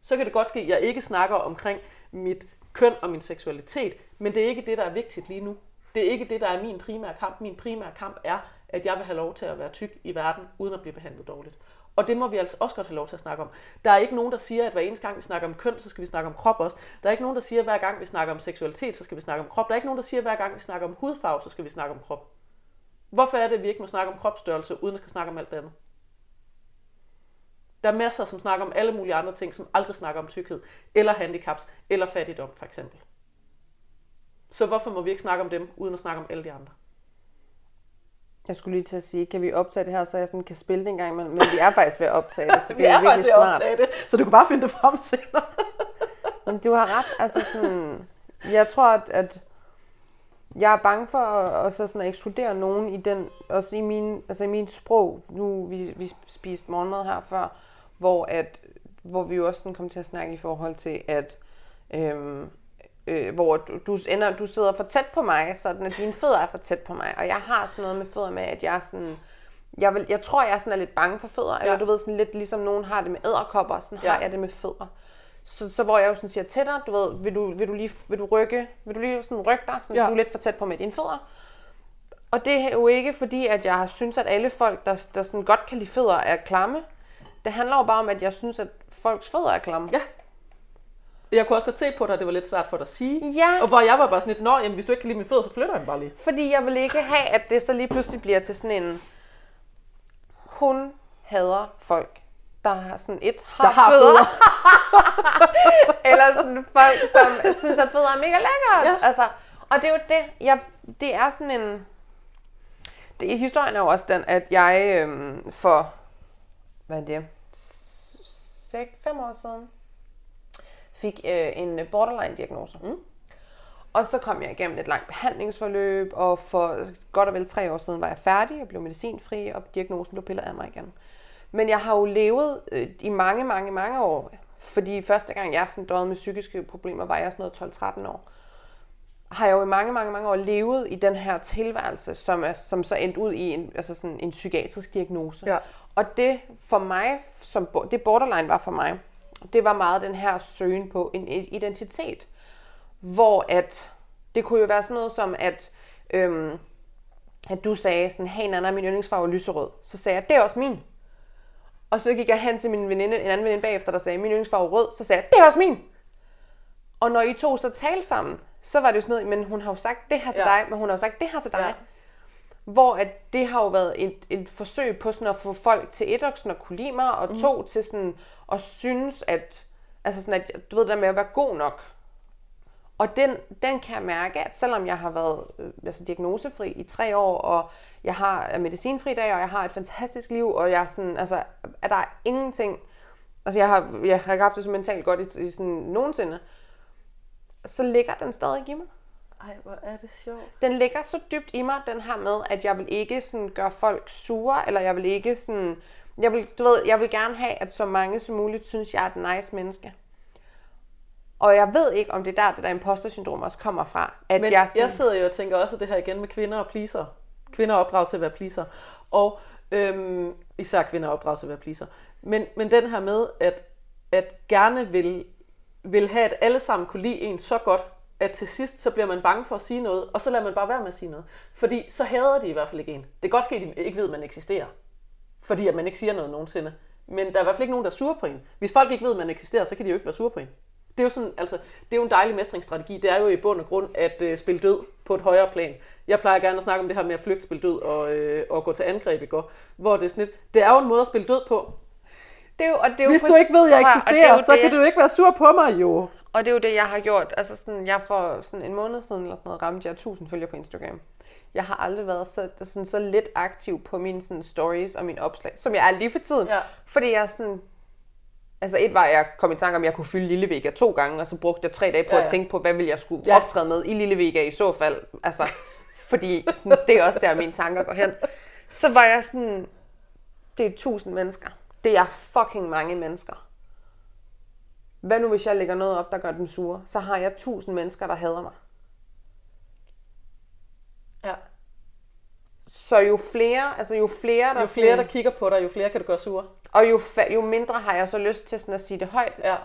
Så kan det godt ske, at jeg ikke snakker omkring mit køn og min seksualitet, men det er ikke det, der er vigtigt lige nu. Det er ikke det, der er min primære kamp. Min primære kamp er, at jeg vil have lov til at være tyk i verden, uden at blive behandlet dårligt. Og det må vi altså også godt have lov til at snakke om. Der er ikke nogen, der siger, at hver eneste gang vi snakker om køn, så skal vi snakke om krop også. Der er ikke nogen, der siger, at hver gang vi snakker om seksualitet, så skal vi snakke om krop. Der er ikke nogen, der siger, at hver gang vi snakker om hudfarve, så skal vi snakke om krop. Hvorfor er det, at vi ikke må snakke om kropsstørrelse, uden at skal snakke om alt det andet? Der er masser, som snakker om alle mulige andre ting, som aldrig snakker om tykkhed, eller handicaps, eller fattigdom for eksempel. Så hvorfor må vi ikke snakke om dem, uden at snakke om alle de andre? Jeg skulle lige til at sige, kan vi optage det her, så jeg sådan kan spille det en gang imellem? Men vi er faktisk ved at optage det, så det vi er, er virkelig faktisk ved at smart. optage det, så du kan bare finde det frem senere. Men du har ret. Altså sådan, jeg tror, at, at jeg er bange for at, at så sådan at ekskludere nogen i den, også i min, altså i min sprog. Nu vi, vi spiste morgenmad her før, hvor, at, hvor vi jo også sådan kom til at snakke i forhold til, at øhm, øh, hvor du, du, ender, du sidder for tæt på mig, sådan at dine fødder er for tæt på mig. Og jeg har sådan noget med fødder med, at jeg er sådan... Jeg, vil, jeg tror, jeg er, sådan er lidt bange for fødder. Ja. Eller du ved, sådan lidt ligesom nogen har det med æderkopper, sådan Ja. har jeg det med fødder. Så, så hvor jeg jo sådan siger dig, du ved, vil du, vil du lige vil du rykke, vil du lige sådan rykke dig, sådan, Ja. du er lidt for tæt på med dine fødder. Og det er jo ikke fordi, at jeg synes, at alle folk, der, der sådan godt kan lide fødder, er klamme. Det handler jo bare om, at jeg synes, at folks fødder er klamme. Ja. Jeg kunne også godt se på dig, at det var lidt svært for dig at sige. Ja. Og hvor jeg var bare sådan lidt, nå, jamen, hvis du ikke kan lide mine fødder, så flytter jeg dem bare lige. Fordi jeg vil ikke have, at det så lige pludselig bliver til sådan en... Hun hader folk, der har sådan et har, Der har fødder. fødder. Eller sådan folk, som synes, at fødder er mega lækkert. Ja. Altså, og det er jo det, jeg, det er sådan en... Det, historien er jo også den, at jeg øhm, for, hvad er det, 6-5 år siden, fik øh, en borderline-diagnose. Mm. Og så kom jeg igennem et langt behandlingsforløb, og for godt og vel tre år siden var jeg færdig og blev medicinfri, og diagnosen blev pillet af mig igen. Men jeg har jo levet øh, i mange, mange, mange år, fordi første gang jeg sådan døde med psykiske problemer, var jeg sådan noget 12-13 år. Har jeg jo i mange, mange, mange år levet i den her tilværelse, som, er, som så endte ud i en, altså sådan en psykiatrisk diagnose. Ja. Og det for mig, som det borderline var for mig, det var meget den her søgen på en identitet. Hvor at, det kunne jo være sådan noget som, at, øhm, at du sagde sådan, hey Nana, min yndlingsfarve er lyserød. Så sagde jeg, det er også min. Og så gik jeg hen til min veninde, en anden veninde bagefter, der sagde, min yndlingsfarve er rød. Så sagde jeg, det er også min. Og når I to så talte sammen, så var det jo sådan noget, men hun har jo sagt det her til Ja. dig, men hun har jo sagt det her til dig. Ja. Hvor at det har jo været et, et forsøg på sådan at få folk til et, og sådan at kunne lide mig, og Mhm. to til sådan at synes, at, altså sådan at, du ved det der med at være god nok. Og den, den kan jeg mærke, at selvom jeg har været øh, altså diagnosefri i tre år, og jeg har er medicinfri dag, og jeg har et fantastisk liv, og jeg er sådan, altså, at der er ingenting, altså jeg har, jeg har ikke haft det så mentalt godt i, i sådan nogensinde, så ligger den stadig i mig. Ej, hvor er det sjovt. Den ligger så dybt i mig, den her med, at jeg vil ikke sådan gøre folk sure, eller jeg vil ikke sådan, jeg vil, du ved, jeg vil gerne have, at så mange som muligt synes, jeg er et nice menneske. Og jeg ved ikke, om det er der, det der imposter-syndrom også kommer fra. At Men jeg, sådan, jeg sidder jo og tænker også det her igen med kvinder og pleaser. Kvinder er opdraget til at være pleaser. Og øhm, især kvinder er opdraget til at være pleaser. Men, men den her med, at, at gerne vil, vil have, at alle sammen kunne lide en så godt, at til sidst så bliver man bange for at sige noget, og så lader man bare være med at sige noget. Fordi så hader de i hvert fald ikke en. Det kan godt ske, at de ikke ved, at man eksisterer. Fordi at man ikke siger noget nogensinde. Men der er i hvert fald ikke nogen, der er sure på en. Hvis folk ikke ved, at man eksisterer, så kan de jo ikke være sure på en. Det er jo sådan, altså, det er jo en dejlig mestringsstrategi. Det er jo i bund og grund at øh, spille død på et højere plan. Jeg plejer gerne at snakke om det her med at flygte, spille død og, øh, og gå til angreb, i går. Hvor det er sådan lidt, det er jo en måde at spille død på det er jo, og det er jo Hvis du ikke ved, at jeg er eksisterer, så det. kan du ikke være sur på mig, jo. Og det er jo det, jeg har gjort. Altså sådan, jeg for sådan en måned siden eller sådan noget, ramte jeg 1000 følgere på Instagram. Jeg har aldrig været så, sådan, så lidt aktiv på mine sådan, stories og mine opslag, som jeg er lige for tiden. Ja. Fordi jeg sådan... Altså et var, at jeg kom i tanke om, at jeg kunne fylde Lille Vega to gange, og så brugte jeg tre dage på Ja, ja, at tænke på, hvad vil jeg skulle ja. optræde med i Lille Vega i så fald. Altså, fordi sådan, det er også der, mine tanker går hen. Så var jeg sådan, det er tusind mennesker. Det er fucking mange mennesker. Hvad nu, hvis jeg lægger noget op, der gør dem sure? Så har jeg tusind mennesker, der hader mig. Ja. Så jo flere, altså jo flere, der, Jo flere, der kigger på dig, jo flere kan du gøre sure. og jo, fa- jo mindre har jeg så lyst til sådan at sige det højt. Ja.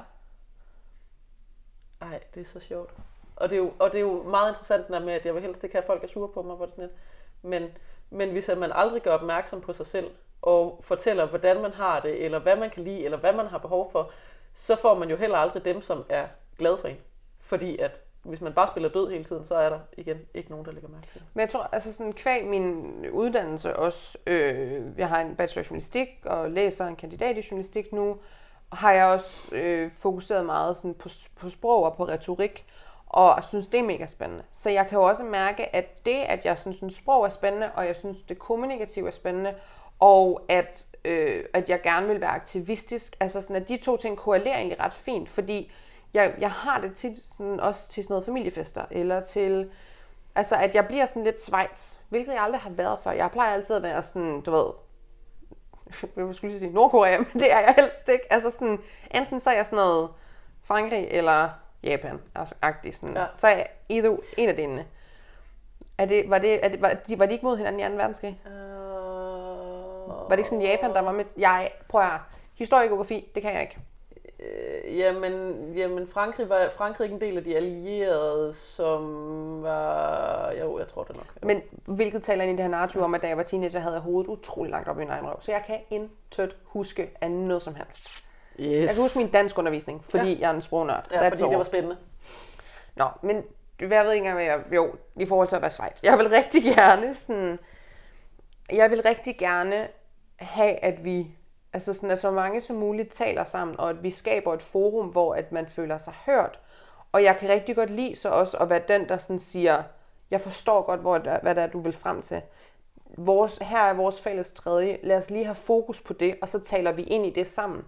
Ej, det er så sjovt. Og det er jo, og det er jo meget interessant der med, at jeg vil helst ikke have, at folk er sure på mig. Hvor det sådan lidt. Men, men hvis man aldrig gør opmærksom på sig selv, og fortæller, hvordan man har det, eller hvad man kan lide, eller hvad man har behov for, så får man jo heller aldrig dem, som er glade for en. Fordi at hvis man bare spiller død hele tiden, så er der igen ikke nogen, der lægger mærke til det. Men jeg tror, altså sådan kvæg min uddannelse også, øh, jeg har en bachelor i journalistik og læser en kandidat i journalistik nu, og har jeg også øh, fokuseret meget sådan på, på sprog og på retorik, og synes, det er mega spændende. Så jeg kan jo også mærke, at det, at jeg sådan, synes sprog er spændende, og jeg synes, det kommunikative er spændende, og at, øh, at jeg gerne vil være aktivistisk, altså sådan, at de to ting korrelerer egentlig ret fint, fordi jeg, jeg har det tit sådan, også til sådan noget familiefester, eller til, altså at jeg bliver sådan lidt Schweiz, hvilket jeg aldrig har været før. Jeg plejer altid at være sådan, du ved, jeg skulle sige Nordkorea, men det er jeg helst ikke. Altså sådan, enten så er jeg sådan noget Frankrig eller Japan, altså agtig sådan. Ja. Så er jeg either, en af delene. Er det, var, det, er det, var, de, var de ikke mod hinanden i 2. verdenskrig? Uh, Var det ikke sådan Japan, der var med? Jeg, prøv at høre. Historie og geografi, det kan jeg ikke. Øh, jamen, jamen Frankrig var Frankrig en del af de allierede, som var... Jo, jeg tror det nok. Jo. Men hvilket taler ind i det her narrativ om, at da jeg var teenager, havde jeg hovedet utrolig langt op i min egen røv. Så jeg kan intet huske af noget som helst. yes. Jeg kan huske min danskundervisning, fordi ja. jeg er en sprognørd. Ja, That's fordi all. det var spændende. Nå, men jeg ved ikke engang, hvad jeg... Jo, i forhold til at være Schweiz. Jeg vil rigtig gerne sådan... Jeg vil rigtig gerne have, at vi... Altså sådan, at så mange som muligt taler sammen, og at vi skaber et forum, hvor at man føler sig hørt. Og jeg kan rigtig godt lide så også at være den, der sådan siger, jeg forstår godt, hvor, hvad det er, du vil frem til. Vores, her er vores fælles tredje. Lad os lige have fokus på det, og så taler vi ind i det sammen.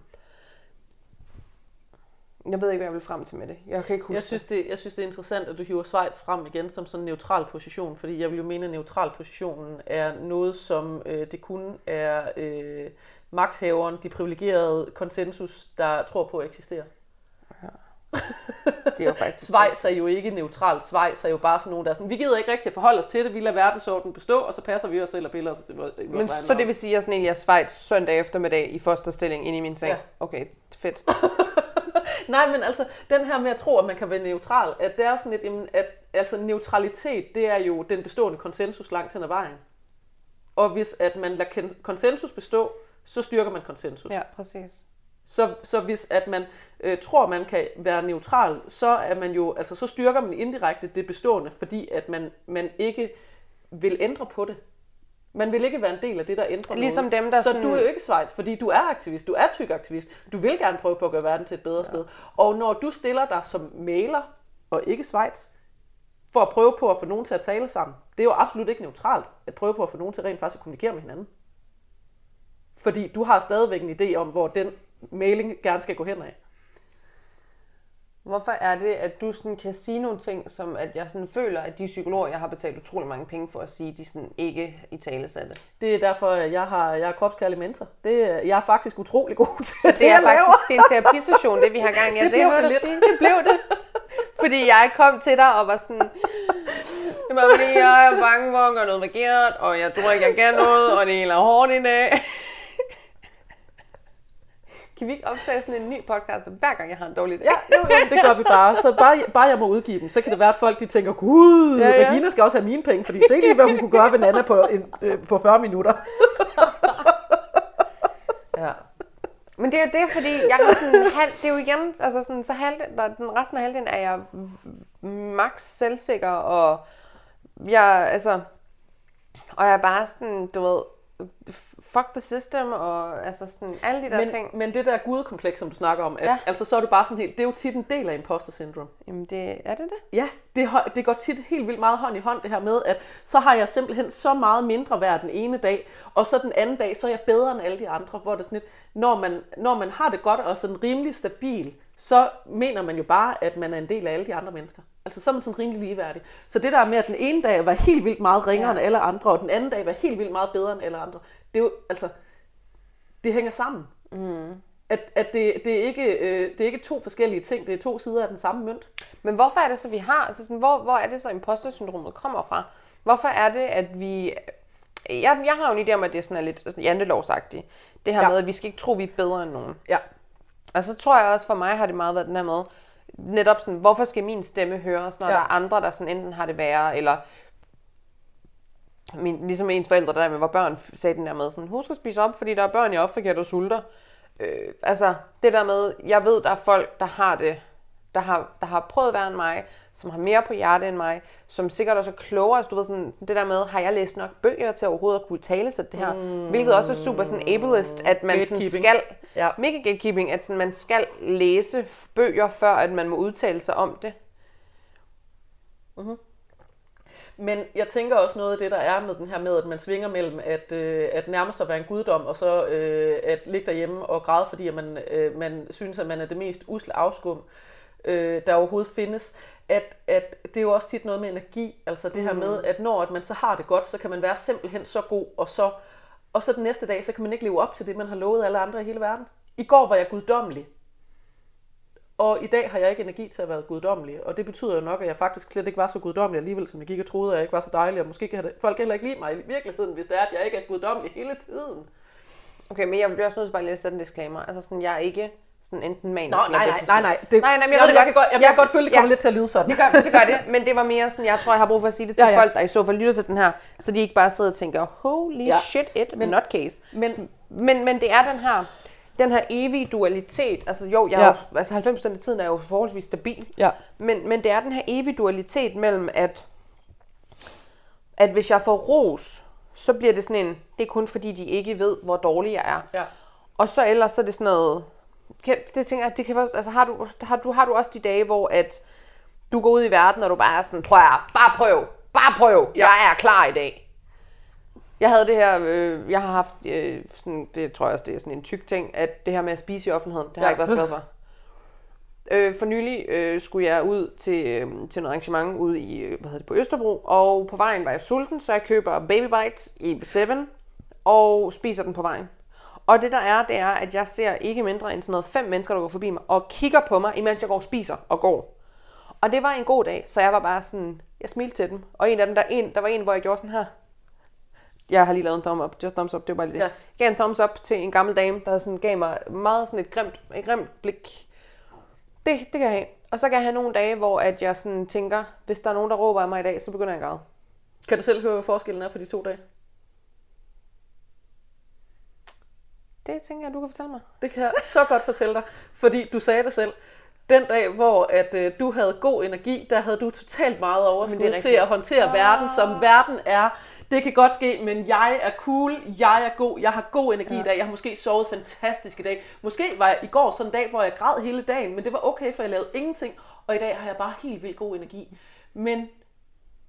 Jeg ved ikke, hvad jeg vil frem til med det. Jeg kan ikke huske Jeg synes, det, jeg synes, det er interessant, at du hiver Schweiz frem igen som sådan en neutral position, fordi jeg vil jo mene, at neutral positionen er noget, som øh, det kun er øh, magthaveren, de privilegerede konsensus, der tror på at eksistere. det. er jo faktisk... Schweiz er jo ikke neutral. Schweiz er jo bare sådan nogen, der er sådan, vi gider ikke rigtig at forholde os til det, vi lader verdensordenen bestå, og så passer vi os selv og piller os til vores Men så det vil sige, at jeg sådan egentlig er Schweiz søndag eftermiddag i fosterstilling inde i min seng? Ja. Okay, fedt. Nej, men altså, den her med at tro, at man kan være neutral, at det er sådan lidt, jamen, at altså, neutralitet, det er jo den bestående konsensus langt hen ad vejen. Og hvis at man lader konsensus bestå, så styrker man konsensus. Ja, præcis. Så, så hvis at man øh, tror, man kan være neutral, så er man jo, altså så styrker man indirekte det bestående, fordi at man, man ikke vil ændre på det. Man vil ikke være en del af det, der ændrer Ligesom noget. dem, der så sådan- du er jo ikke Schweiz, fordi du er aktivist, du er tyk aktivist. Du vil gerne prøve på at gøre verden til et bedre ja. sted. Og når du stiller dig som mailer og ikke Schweiz, for at prøve på at få nogen til at tale sammen. Det er jo absolut ikke neutralt at prøve på at få nogen til rent faktisk at kommunikere med hinanden. Fordi du har stadigvæk en idé om, hvor den mailing gerne skal gå hen af. Hvorfor er det, at du sådan kan sige nogle ting, som at jeg sådan føler, at de psykologer, jeg har betalt utrolig mange penge for at sige, de sådan ikke i tale satte? Det er derfor, jeg, har, jeg er kropskærlig mentor. Det, jeg er faktisk utrolig god til Så det, det er jeg laver. faktisk det er en terapisession, det vi har gang i. Ja, Det det, blev det lidt. sige. Det blev det. Fordi jeg kom til dig og var sådan, det var fordi, jeg er bange for at gøre noget forkert, og jeg tror ikke, jeg kan noget, og det hele er hårdt i dag. Kan vi ikke optage sådan en ny podcast, hver gang jeg har en dårlig dag? Ja, jo, jo, det gør vi bare. Så bare, bare jeg må udgive dem, så kan det være, at folk de tænker, gud, Ja, ja. Regina skal også have mine penge, fordi se lige, hvad hun kunne gøre ved Nana på, en, øh, på 40 minutter. Ja. Men det er jo det, fordi jeg har sådan halv, det er jo igen, altså sådan, så halv, der, den resten af halvdelen er jeg max selvsikker, og jeg, altså, og jeg er bare sådan, du ved, fuck the system, og altså sådan, alle de der Men, ting. men det der gudekompleks, som du snakker om, at, Ja. altså så er det bare sådan helt, det er jo tit en del af imposter syndrome. Jamen, det, er det det? Ja, det, det går tit helt vildt meget hånd i hånd det her med, at så har jeg simpelthen så meget mindre værd den ene dag, og så den anden dag, så er jeg bedre end alle de andre, hvor det sådan lidt, når man, når man har det godt og sådan rimelig stabil, så mener man jo bare, at man er en del af alle de andre mennesker. Altså så er man sådan rimelig ligeværdig. Så det der med, at den ene dag var helt vildt meget ringere ja. end alle andre, og den anden dag var helt vildt meget bedre end alle andre, det er jo, altså, det hænger sammen. Mm. At, at det, det, er ikke, øh, det er ikke to forskellige ting, det er to sider af den samme mønt. Men hvorfor er det så, vi har, altså sådan, hvor, hvor er det så imposter-syndromet kommer fra? Hvorfor er det, at vi, jeg, jeg har jo en idé om, at det er sådan er lidt jantelovsagtigt. Det her ja. Med, at vi skal ikke tro, vi er bedre end nogen. Ja, Og så tror jeg også, for mig har det meget været den her med, netop sådan, hvorfor skal min stemme høres, når. Ja. der er andre, der sådan enten har det værre, eller min, ligesom ens forældre der med, hvor børn sagde den der med, sådan, husk at spise op, fordi der er børn i Afrika, der sulter. Øh, altså, det der med, jeg ved, der er folk, der har det, der har, der har prøvet værre end mig, som har mere på hjerte end mig, som sikkert også er klogere. Altså, du ved, sådan, det der med, har jeg læst nok bøger til overhovedet at kunne tale sig det her? Mm. Hvilket også er super sådan ableist, at man sådan skal, Ja. mega gatekeeping, at sådan, man skal læse bøger, før at man må udtale sig om det. Men jeg tænker også noget af det, der er med den her med, at man svinger mellem at, øh, at nærmest at være en guddom, og så øh, at ligge derhjemme og græde, fordi at man, øh, man synes, at man er det mest usle afskum, øh, der overhovedet findes. At, at det er jo også tit noget med energi, altså det her med, at når at man så har det godt, så kan man være simpelthen så god, og så, og så den næste dag, så kan man ikke leve op til det, man har lovet alle andre i hele verden. I går var jeg guddommelig, og i dag har jeg ikke energi til at være guddommelig, og det betyder jo nok, at jeg faktisk slet ikke var så guddommelig alligevel, som jeg gik og troede, at jeg ikke var så dejlig, og måske kan folk heller ikke lide mig i virkeligheden, hvis det er, at jeg ikke er guddommelig hele tiden. Okay, men jeg bliver også nødt til bare lige at sætte en disclaimer. Altså sådan, jeg er ikke sådan enten manisk Nå, nej, nej, nej, nej. Det, nej, nej, men jeg, jeg, jeg, kan godt, jeg, jeg kan godt føle, det kommer ja, lidt til at lyde sådan. Det gør, det gør det, men det var mere sådan, jeg tror, jeg har brug for at sige det til ja, Ja, folk, der i så fald lytter til den her, så de ikke bare sidder og tænker, holy ja. Shit, it, Men- not case. Men Men, men det er den her, den her evige dualitet, altså jo, jeg er Ja. jo, altså 90% af tiden er jeg jo forholdsvis stabil, ja, men, men det er den her evige dualitet mellem, at, at hvis jeg får ros, så bliver det sådan en, det er kun fordi, de ikke ved, hvor dårlig jeg er. ja. Og så ellers så er det sådan noget, det tænker jeg, det kan også, altså har du, har, du, har du også de dage, hvor at du går ud i verden, og du bare er sådan, prøv at, bare prøv, bare prøv, ja. jeg er klar i dag. Jeg havde det her, øh, jeg har haft, øh, sådan, det tror jeg også, det er sådan en tyk ting, at det her med at spise i offentligheden, det har Ja. jeg ikke været glad for. Øh, for nylig øh, skulle jeg ud til, øh, til noget arrangement ude i, øh, hvad hedder det, på Østerbro, og på vejen var jeg sulten, så jeg køber Baby Bites i 7 og spiser den på vejen. Og det der er, det er, at jeg ser ikke mindre end sådan noget fem mennesker, der går forbi mig, og kigger på mig, imens jeg går og spiser og går. Og det var en god dag, så jeg var bare sådan, jeg smilte til dem. Og en af dem, der, en, der var en, hvor jeg gjorde sådan her. Jeg har lige lavet en thumb up, just thumbs up, det var bare lige det. Ja. Ja. Gav en thumbs up til en gammel dame, der sådan gav mig meget sådan et grimt, et grimt blik. Det, det kan jeg have. Og så kan jeg have nogle dage, hvor at jeg sådan tænker, hvis der er nogen, der råber af mig i dag, så begynder jeg at græde. Kan du selv høre, hvad forskellen er på de to dage? Det tænker jeg, du kan fortælle mig. Det kan jeg så godt fortælle dig, fordi du sagde det selv. Den dag, hvor at, øh, du havde god energi, der havde du totalt meget overskud er til at håndtere Ah. verden, som verden er. Det kan godt ske, men jeg er cool, jeg er god, jeg har god energi ja. i dag, jeg har måske sovet fantastisk i dag. Måske var jeg i går sådan en dag, hvor jeg græd hele dagen, men det var okay, for jeg lavede ingenting. og i dag har jeg bare helt vildt god energi. Men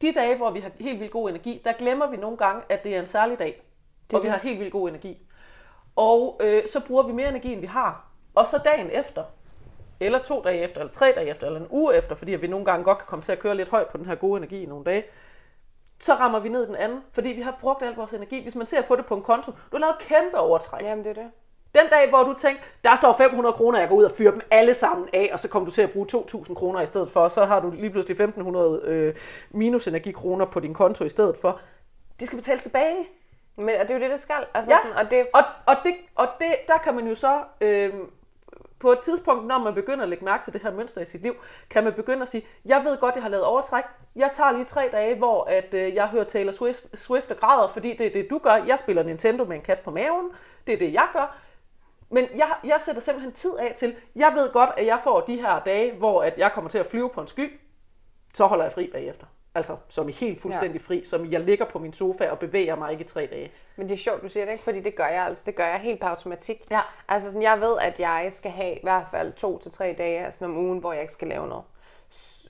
de dage, hvor vi har helt vildt god energi, der glemmer vi nogle gange, at det er en særlig dag, det og vi har helt vildt god energi. Og øh, så bruger vi mere energi, end vi har. Og så dagen efter, eller to dage efter, eller tre dage efter, eller en uge efter, fordi vi nogle gange godt kan komme til at køre lidt højt på den her gode energi i nogle dage, så rammer vi ned den anden, fordi vi har brugt al vores energi. Hvis man ser på det på en konto, du har lavet kæmpe overtræk. Jamen, det er det. Den dag, hvor du tænker, der står 500 kroner, jeg går ud og fyrer dem alle sammen af, og så kommer du til at bruge 2.000 kroner i stedet for, så har du lige pludselig 1.500 øh, minusenergikroner på din konto i stedet for. Det skal betales tilbage. Men og det er jo det, det skal. Altså Ja, sådan, og det, og, og, det, og det, der kan man jo så, øh, på et tidspunkt, når man begynder at lægge mærke til det her mønster i sit liv, kan man begynde at sige, jeg ved godt, jeg har lavet overtræk. Jeg tager lige tre dage, hvor at, øh, jeg hører Taylor Swift, Swift og græder, fordi det er det, du gør. Jeg spiller Nintendo med en kat på maven. Det er det, jeg gør. Men jeg, jeg sætter simpelthen tid af til, jeg ved godt, at jeg får de her dage, hvor at jeg kommer til at flyve på en sky, så holder jeg fri bagefter. Altså, som i helt fuldstændig fri, som jeg ligger på min sofa og bevæger mig ikke i tre dage. Men det er sjovt, du siger det, ikke? Fordi det gør jeg altså. Det gør jeg helt på automatik. Ja. Altså sådan, jeg ved, at jeg skal have i hvert fald to til tre dage altså om ugen, hvor jeg ikke skal lave noget.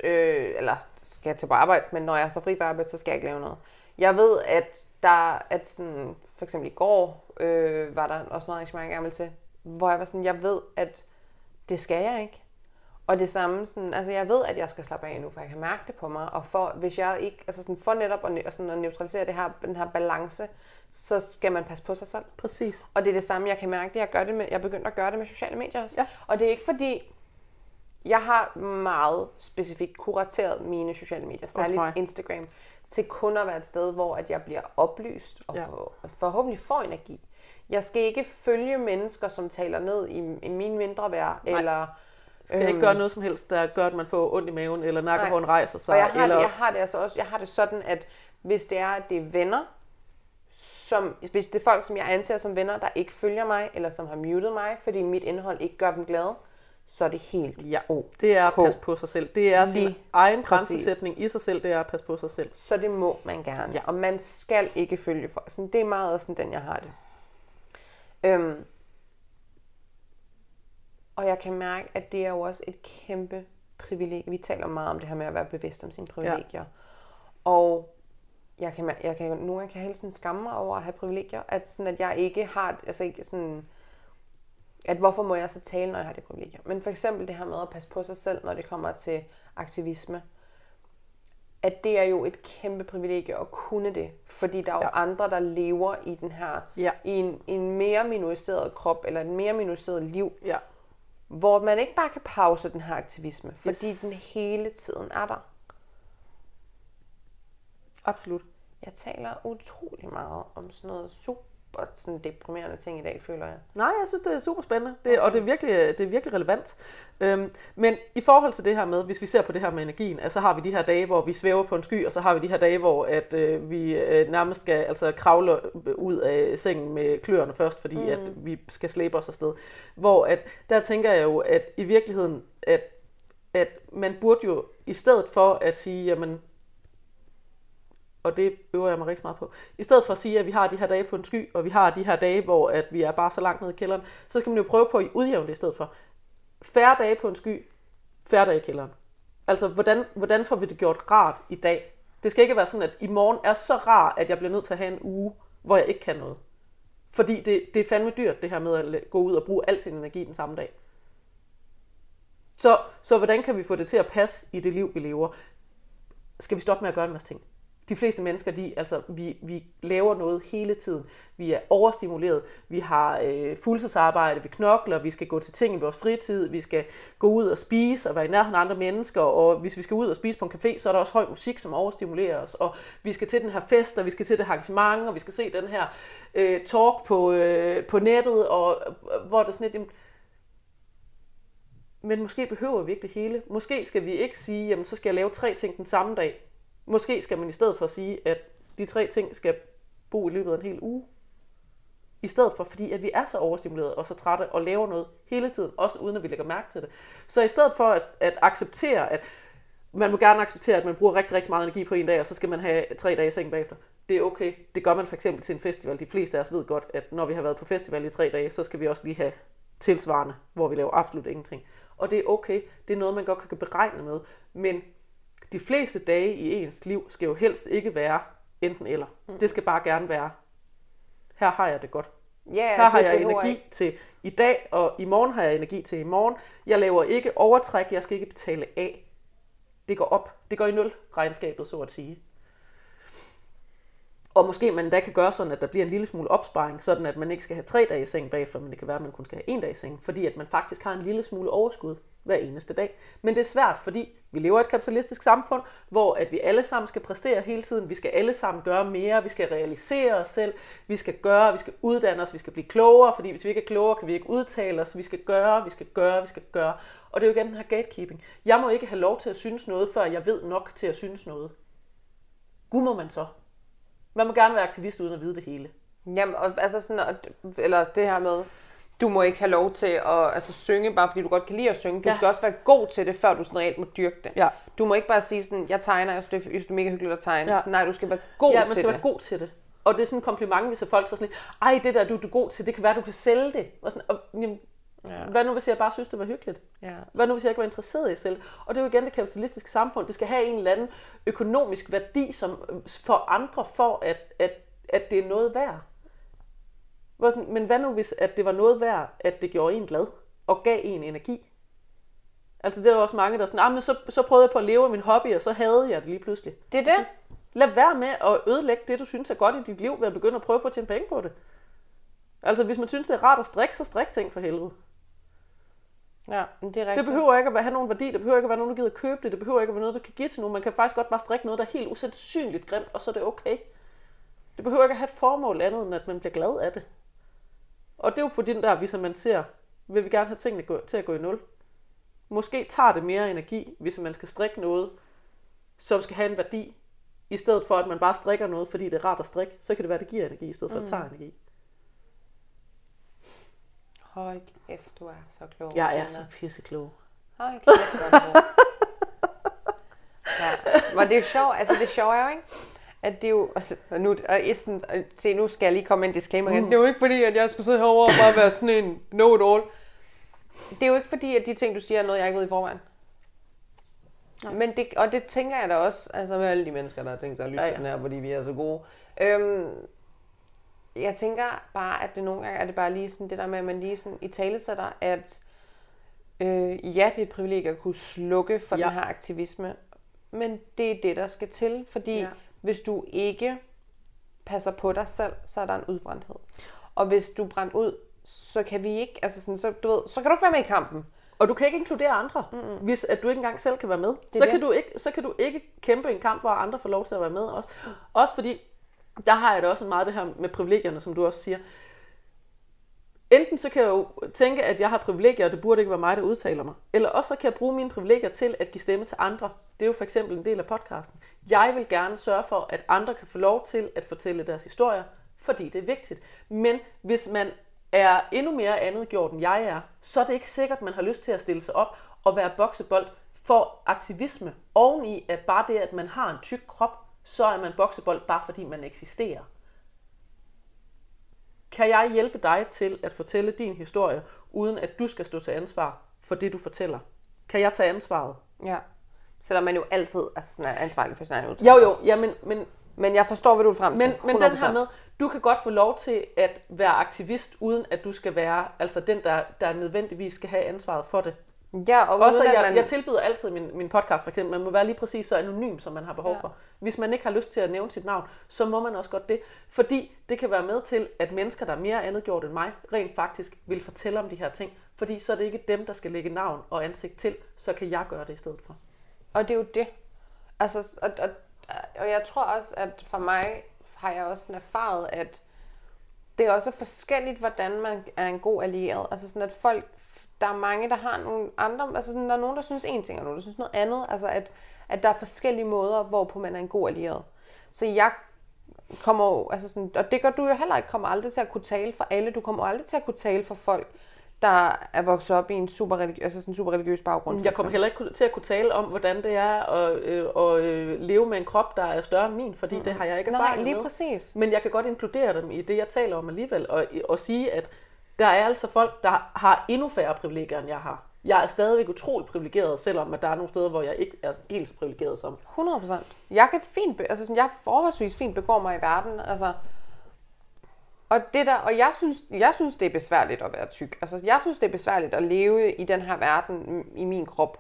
Øh, eller skal jeg til på arbejde, men når jeg er så fri fra arbejde, så skal jeg ikke lave noget. Jeg ved, at der, at sådan, for eksempel i går, øh, var der også noget arrangement, jeg gerne til, hvor jeg var sådan, jeg ved, at det skal jeg ikke. Og det samme, sådan, altså jeg ved, at jeg skal slappe af nu, for jeg kan mærke det på mig. Og for, hvis jeg ikke, altså sådan, for netop at, og sådan at neutralisere det her, den her balance, så skal man passe på sig selv. Præcis. Og det er det samme, jeg kan mærke det. Jeg, gør det med, jeg er begyndt at gøre det med sociale medier også. Ja. Og det er ikke fordi, jeg har meget specifikt kurateret mine sociale medier, særligt. Instagram, til kun at være et sted, hvor at jeg bliver oplyst og Ja. for, forhåbentlig får energi. Jeg skal ikke følge mennesker, som taler ned i, i min mindre værd, eller... Skal jeg ikke gøre noget som helst, der gør, at man får ondt i maven, eller nakkehåren rejser sig? Og jeg har, eller... det, jeg har det altså også, jeg har det sådan, at hvis det er, at det er venner, som, hvis det er folk, som jeg anser som venner, der ikke følger mig, eller som har muted mig, fordi mit indhold ikke gør dem glade, så er det helt Ja, det er at På. passe på sig selv. Det er sin Lige egen grænsesætning i sig selv, det er at passe på sig selv. Så det må man gerne. Ja. Og man skal ikke følge folk. Sådan, det er meget også sådan, den jeg har det. Øhm, og jeg kan mærke, at det er jo også et kæmpe privilegie. Vi taler meget om det her med at være bevidst om sine privilegier. Ja. Og jeg kan, jeg kan, nogle gange kan jeg hele tiden skamme mig over at have privilegier. At, sådan, at jeg ikke har, altså ikke sådan, at hvorfor må jeg så tale, når jeg har det privilegier. Men for eksempel det her med at passe på sig selv, når det kommer til aktivisme at det er jo et kæmpe privilegie at kunne det, fordi der er jo Ja. andre, der lever i den her, Ja. i en, en mere minoriseret krop, eller et mere minoriseret liv, Ja. Hvor man ikke bare kan pause den her aktivisme, fordi Yes. den hele tiden er der. Absolut. Jeg taler utrolig meget om sådan noget super sådan deprimerende ting i dag, føler jeg. Nej, jeg synes, det er super spændende, det, og det er virkelig, det er virkelig relevant. Øhm, men i forhold til det her med, hvis vi ser på det her med energien, altså, så har vi de her dage, hvor vi svæver på en sky, og så har vi de her dage, hvor at, øh, vi øh, nærmest skal altså, kravle ud af sengen med kløerne først, fordi mm. at vi skal slæbe os afsted. Hvor at, der tænker jeg jo, at i virkeligheden, at, at man burde jo, i stedet for at sige, jamen, og det øver jeg mig rigtig meget på. I stedet for at sige, at vi har de her dage på en sky, og vi har de her dage, hvor at vi er bare så langt nede i kælderen, så skal man jo prøve på at udjævne det i stedet for. Færre dage på en sky, færre dage i kælderen. Altså, hvordan, hvordan får vi det gjort rart i dag? Det skal ikke være sådan, at i morgen er så rar, at jeg bliver nødt til at have en uge, hvor jeg ikke kan noget. Fordi det, det er fandme dyrt, det her med at gå ud og bruge al sin energi den samme dag. Så, så hvordan kan vi få det til at passe i det liv, vi lever? Skal vi stoppe med at gøre en masse ting? De fleste mennesker, de, altså, vi, vi laver noget hele tiden. Vi er overstimuleret. Vi har øh, fuldtidsarbejde, vi knokler, vi skal gå til ting i vores fritid, vi skal gå ud og spise og være i nærheden af andre mennesker, og hvis vi skal ud og spise på en café, så er der også høj musik, som overstimulerer os, og vi skal til den her fest, og vi skal til det her arrangement, og vi skal se den her øh, talk på, øh, på nettet, og øh, hvor der sådan et... jamen, men måske behøver vi ikke det hele. Måske skal vi ikke sige, jamen så skal jeg lave tre ting den samme dag. Måske skal man i stedet for sige, at de tre ting skal bo i løbet af en hel uge. I stedet for, fordi at vi er så overstimuleret og så trætte og laver noget hele tiden, også uden at vi lægger mærke til det. Så i stedet for at, at acceptere, at man må gerne acceptere, at man bruger rigtig, rigtig meget energi på en dag, og så skal man have tre dage i seng bagefter. Det er okay. Det gør man for eksempel til en festival. De fleste af os ved godt, at når vi har været på festival i tre dage, så skal vi også lige have tilsvarende, hvor vi laver absolut ingenting. og det er okay. Det er noget, man godt kan beregne med. Men de fleste dage i ens liv skal jo helst ikke være enten eller. Mm. Det skal bare gerne være, her har jeg det godt. Ja, Her har jeg energi ikke- til i dag, og i morgen har jeg energi til i morgen. Jeg laver ikke overtræk, jeg skal ikke betale af. Det går op. Det går i nul regnskabet, så at sige. Og måske man da kan gøre sådan, at der bliver en lille smule opsparing, sådan at man ikke skal have tre dage i seng bagefter, men det kan være, at man kun skal have en dag i seng, fordi at man faktisk har en lille smule overskud hver eneste dag. Men det er svært, fordi vi lever i et kapitalistisk samfund, hvor at vi alle sammen skal præstere hele tiden. Vi skal alle sammen gøre mere, vi skal realisere os selv, vi skal gøre, vi skal uddanne os, vi skal blive klogere, fordi hvis vi ikke er klogere, kan vi ikke udtale os. Vi skal gøre, vi skal gøre, vi skal gøre. Og det er jo igen den her gatekeeping. Jeg må ikke have lov til at synes noget, før jeg ved nok til at synes noget. Gud må man så. Man må gerne være aktivist uden at vide det hele. Jamen, og, altså sådan, og, eller det her med, du må ikke have lov til at altså, synge, bare fordi du godt kan lide at synge. Du Ja. skal også være god til det, før du sådan reelt må dyrke det. Ja. Du må ikke bare sige sådan, jeg tegner, jeg synes, det er, det mega hyggeligt at tegne. Ja. Sådan, nej, du skal være god ja, man til skal det. være god til det. Og det er sådan en kompliment, hvis folk så sådan ej, det der, du, du er god til, det kan være, du kan sælge det. Og sådan, og, jamen, Ja. Hvad nu, hvis jeg bare synes, det var hyggeligt? Ja. Hvad nu, hvis jeg ikke var interesseret i selv? Og det er jo igen det kapitalistiske samfund. Det skal have en eller anden økonomisk værdi som for andre, for at, at, at det er noget værd. Men hvad nu, hvis at det var noget værd, at det gjorde en glad og gav en energi? Altså det er jo også mange, der er sådan, ah, men så, så prøvede jeg på at leve af min hobby, og så havde jeg det lige pludselig. Det er det. Lad være med at ødelægge det, du synes er godt i dit liv, ved at begynde at prøve på at tjene penge på det. Altså, hvis man synes, det er rart at strikke, så strik ting for helvede. Ja, men det er rigtigt. Det behøver ikke at have nogen værdi, det behøver ikke at være nogen, der gider købe det, det behøver ikke at være noget, der kan give til nogen. Man kan faktisk godt bare strikke noget, der er helt usandsynligt grimt, og så er det okay. Det behøver ikke at have et formål andet, end at man bliver glad af det. Og det er jo på den der, hvis man ser, vil vi gerne have tingene til at gå i nul. Måske tager det mere energi, hvis man skal strikke noget, som skal have en værdi, i stedet for at man bare strikker noget, fordi det er rart at strikke, så kan det være, at det giver energi, i stedet for at det tager energi. Hold kæft, du er så klog. Jeg er så pisseklog. Hold kæft, du er klog. ja. Men det er jo sjovt, altså det sjove er jo, ikke? At det er jo, altså, og nu, og jeg sådan, og se, nu skal jeg lige komme med en disclaimer igen. Det er jo ikke fordi, at jeg skal sidde herovre og bare være sådan en know-it-all. Det er jo ikke fordi, at de ting, du siger, er noget, jeg ikke ved i forvejen. Men det, og det tænker jeg da også, altså med alle de mennesker, der har tænkt sig at lytte Ja, ja, ja. ja. til den her, fordi vi er så gode. Øhm, jeg tænker bare, at det nogle gange er det bare lige sådan det der med, at man lige sådan i tale sætter, at øh, ja, det er et privilegie at kunne slukke for Ja. den her aktivisme, men det er det, der skal til, fordi Ja. hvis du ikke passer på dig selv, så er der en udbrændthed. Og hvis du er brændt ud, så kan vi ikke, altså sådan, så, du ved, så kan du ikke være med i kampen. Og du kan ikke inkludere andre, mm-hmm. hvis at du ikke engang selv kan være med. Så det. kan, du ikke, så kan du ikke kæmpe en kamp, hvor andre får lov til at være med også. Også fordi, der har jeg det også meget det her med privilegierne, som du også siger. Enten så kan jeg jo tænke, at jeg har privilegier, og det burde ikke være mig, der udtaler mig. Eller også så kan jeg bruge mine privilegier til at give stemme til andre. Det er jo for eksempel en del af podcasten. Jeg vil gerne sørge for, at andre kan få lov til at fortælle deres historier, fordi det er vigtigt. Men hvis man er endnu mere andet gjort, end jeg er, så er det ikke sikkert, at man har lyst til at stille sig op og være boksebold for aktivisme. Oveni at bare det, at man har en tyk krop, så er man boksebold bare fordi man eksisterer. Kan jeg hjælpe dig til at fortælle din historie, uden at du skal stå til ansvar for det, du fortæller? Kan jeg tage ansvaret? Ja. Selvom man jo altid altså sådan er ansvarlig for sin egen Jo, udtalelse. jo, ja, men, men, Men jeg forstår, hvad du er frem til. men, men den her 100%. med, du kan godt få lov til at være aktivist, uden at du skal være altså den, der, der nødvendigvis skal have ansvaret for det. Ja, og Også, uden, jeg, man... jeg tilbyder altid min, min podcast, for eksempel, man må være lige præcis så anonym, som man har behov Ja. for. Hvis man ikke har lyst til at nævne sit navn, så må man også godt det. Fordi det kan være med til, at mennesker, der er mere andet gjort end mig, rent faktisk vil fortælle om de her ting. Fordi så er det ikke dem, der skal lægge navn og ansigt til, så kan jeg gøre det i stedet for. Og det er jo det. Altså, og, og, og jeg tror også, at for mig har jeg også sådan erfaret, at det er også forskelligt, hvordan man er en god allieret. Altså sådan, at folk, der er mange, der har nogle andre, altså sådan, der er nogen, der synes en ting, og nogen, der synes noget andet. Altså, at, at der er forskellige måder, hvorpå man er en god allieret. Så jeg kommer jo, altså sådan, og det gør du jo heller ikke, kommer aldrig til at kunne tale for alle. Du kommer aldrig til at kunne tale for folk, der er vokset op i en super, religi- altså sådan en super religiøs baggrund. Jeg kommer heller ikke til at kunne tale om, hvordan det er at, øh, at øh, leve med en krop, der er større end min, fordi mm. det har jeg ikke erfaring Nej, lige med. præcis. Men jeg kan godt inkludere dem i det, jeg taler om alligevel, og, og sige, at der er altså folk, der har endnu færre privilegier, end jeg har. Jeg er stadigvæk utrolig privilegeret, selvom at der er nogle steder, hvor jeg ikke er helt så privilegeret som. 100 procent. Jeg kan fint, be- altså sådan, jeg forholdsvis fint begår mig i verden, altså. Og, det der, og jeg, synes, jeg synes, det er besværligt at være tyk. Altså, jeg synes, det er besværligt at leve i den her verden i min krop.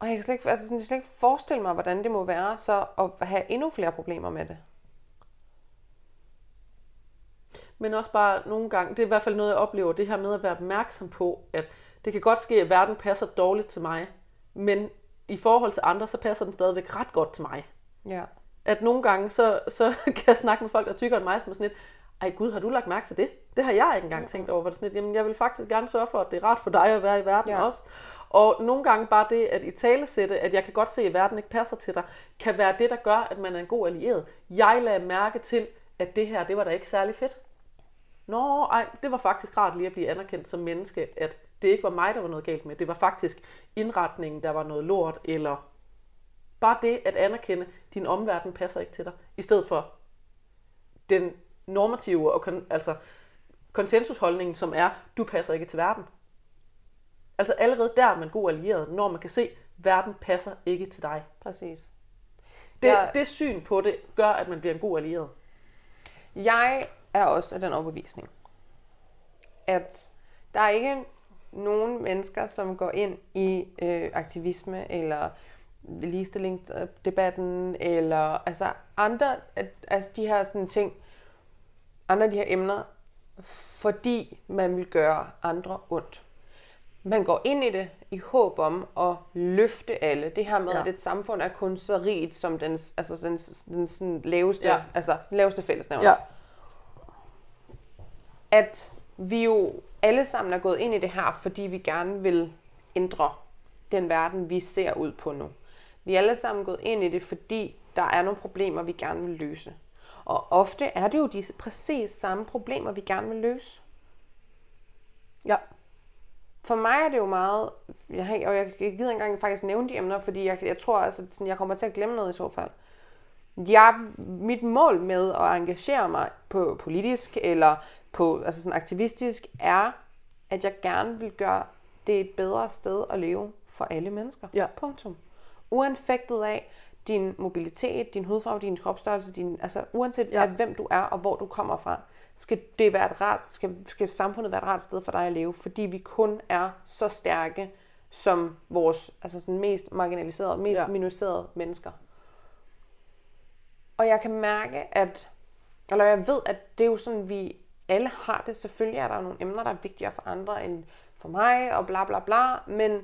Og jeg kan slet ikke, altså sådan, jeg kan slet ikke forestille mig, hvordan det må være så at have endnu flere problemer med det. Men også bare nogle gange, det er i hvert fald noget, jeg oplever, det her med at være opmærksom på, at det kan godt ske, at verden passer dårligt til mig, men i forhold til andre, så passer den stadigvæk ret godt til mig. Ja. At nogle gange, så, så kan jeg snakke med folk, der er tykkere end mig, som er sådan lidt, ej gud, har du lagt mærke til det? Det har jeg ikke engang tænkt over. Hvor det sådan lidt, jamen jeg vil faktisk gerne sørge for, at det er rart for dig at være i verden Ja. ja. også. Og nogle gange bare det, at i talesætte, at jeg kan godt se, at verden ikke passer til dig, kan være det, der gør, at man er en god allieret. Jeg lagde mærke til, at det her, det var da ikke særlig fedt. Nå, ej, det var faktisk rart lige at blive anerkendt som menneske, at det ikke var mig, der var noget galt med. Det var faktisk indretningen, der var noget lort, eller bare det at anerkende, at din omverden passer ikke til dig, i stedet for den normative og kon, altså konsensusholdningen, som er, du passer ikke til verden. Altså allerede der er man god allieret, når man kan se, verden passer ikke til dig. Præcis. Det, Jeg- det syn på det gør, at man bliver en god allieret. Jeg er også af den overbevisning, at der er ikke nogen mennesker, som går ind i øh, aktivisme eller ligestillingsdebatten eller altså andre at, altså de her sådan ting, andre af de her emner, fordi man vil gøre andre ondt. Man går ind i det i håb om at løfte alle. Det her med, ja. At et samfund er kun så rigt som den, altså den, den sådan laveste, Ja. altså laveste fællesnævner Ja, at vi jo alle sammen er gået ind i det her, fordi vi gerne vil ændre den verden, vi ser ud på nu. Vi er alle sammen gået ind i det, fordi der er nogle problemer, vi gerne vil løse. Og ofte er det jo de præcis samme problemer, vi gerne vil løse. ja. For mig er det jo meget, jeg, og jeg gider ikke engang faktisk nævne de emner, fordi jeg, jeg tror, altså, at jeg kommer til at glemme noget i så fald. Jeg, mit mål med at engagere mig på politisk eller på altså sådan aktivistisk er, at jeg gerne vil gøre det et bedre sted at leve for alle mennesker. Ja. Punktum. Uanfægtet af din mobilitet, din hudfarve, din kropsstørrelse, din, altså uanset ja. Af hvem du er og hvor du kommer fra, skal det være et rart, skal, skal samfundet være et rart sted for dig at leve, fordi vi kun er så stærke som vores altså sådan mest marginaliserede, mest. Ja. minoriserede mennesker. Og jeg kan mærke, at, eller jeg ved, at det er jo sådan, vi alle har det. Selvfølgelig er der nogle emner, der er vigtigere for andre end for mig, og bla bla bla, men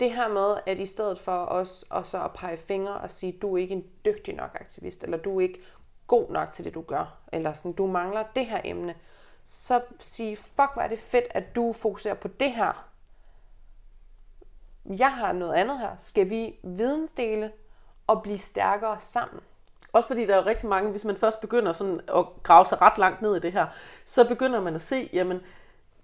det her med, at i stedet for os og så at pege fingre og sige, du er ikke en dygtig nok aktivist, eller du er ikke god nok til det, du gør, eller sådan, du mangler det her emne, så sige, fuck, hvor er det fedt, at du fokuserer på det her. Jeg har noget andet her. Skal vi vidensdele og blive stærkere sammen? Også fordi der er rigtig mange, hvis man først begynder sådan at grave sig ret langt ned i det her, så begynder man at se, jamen,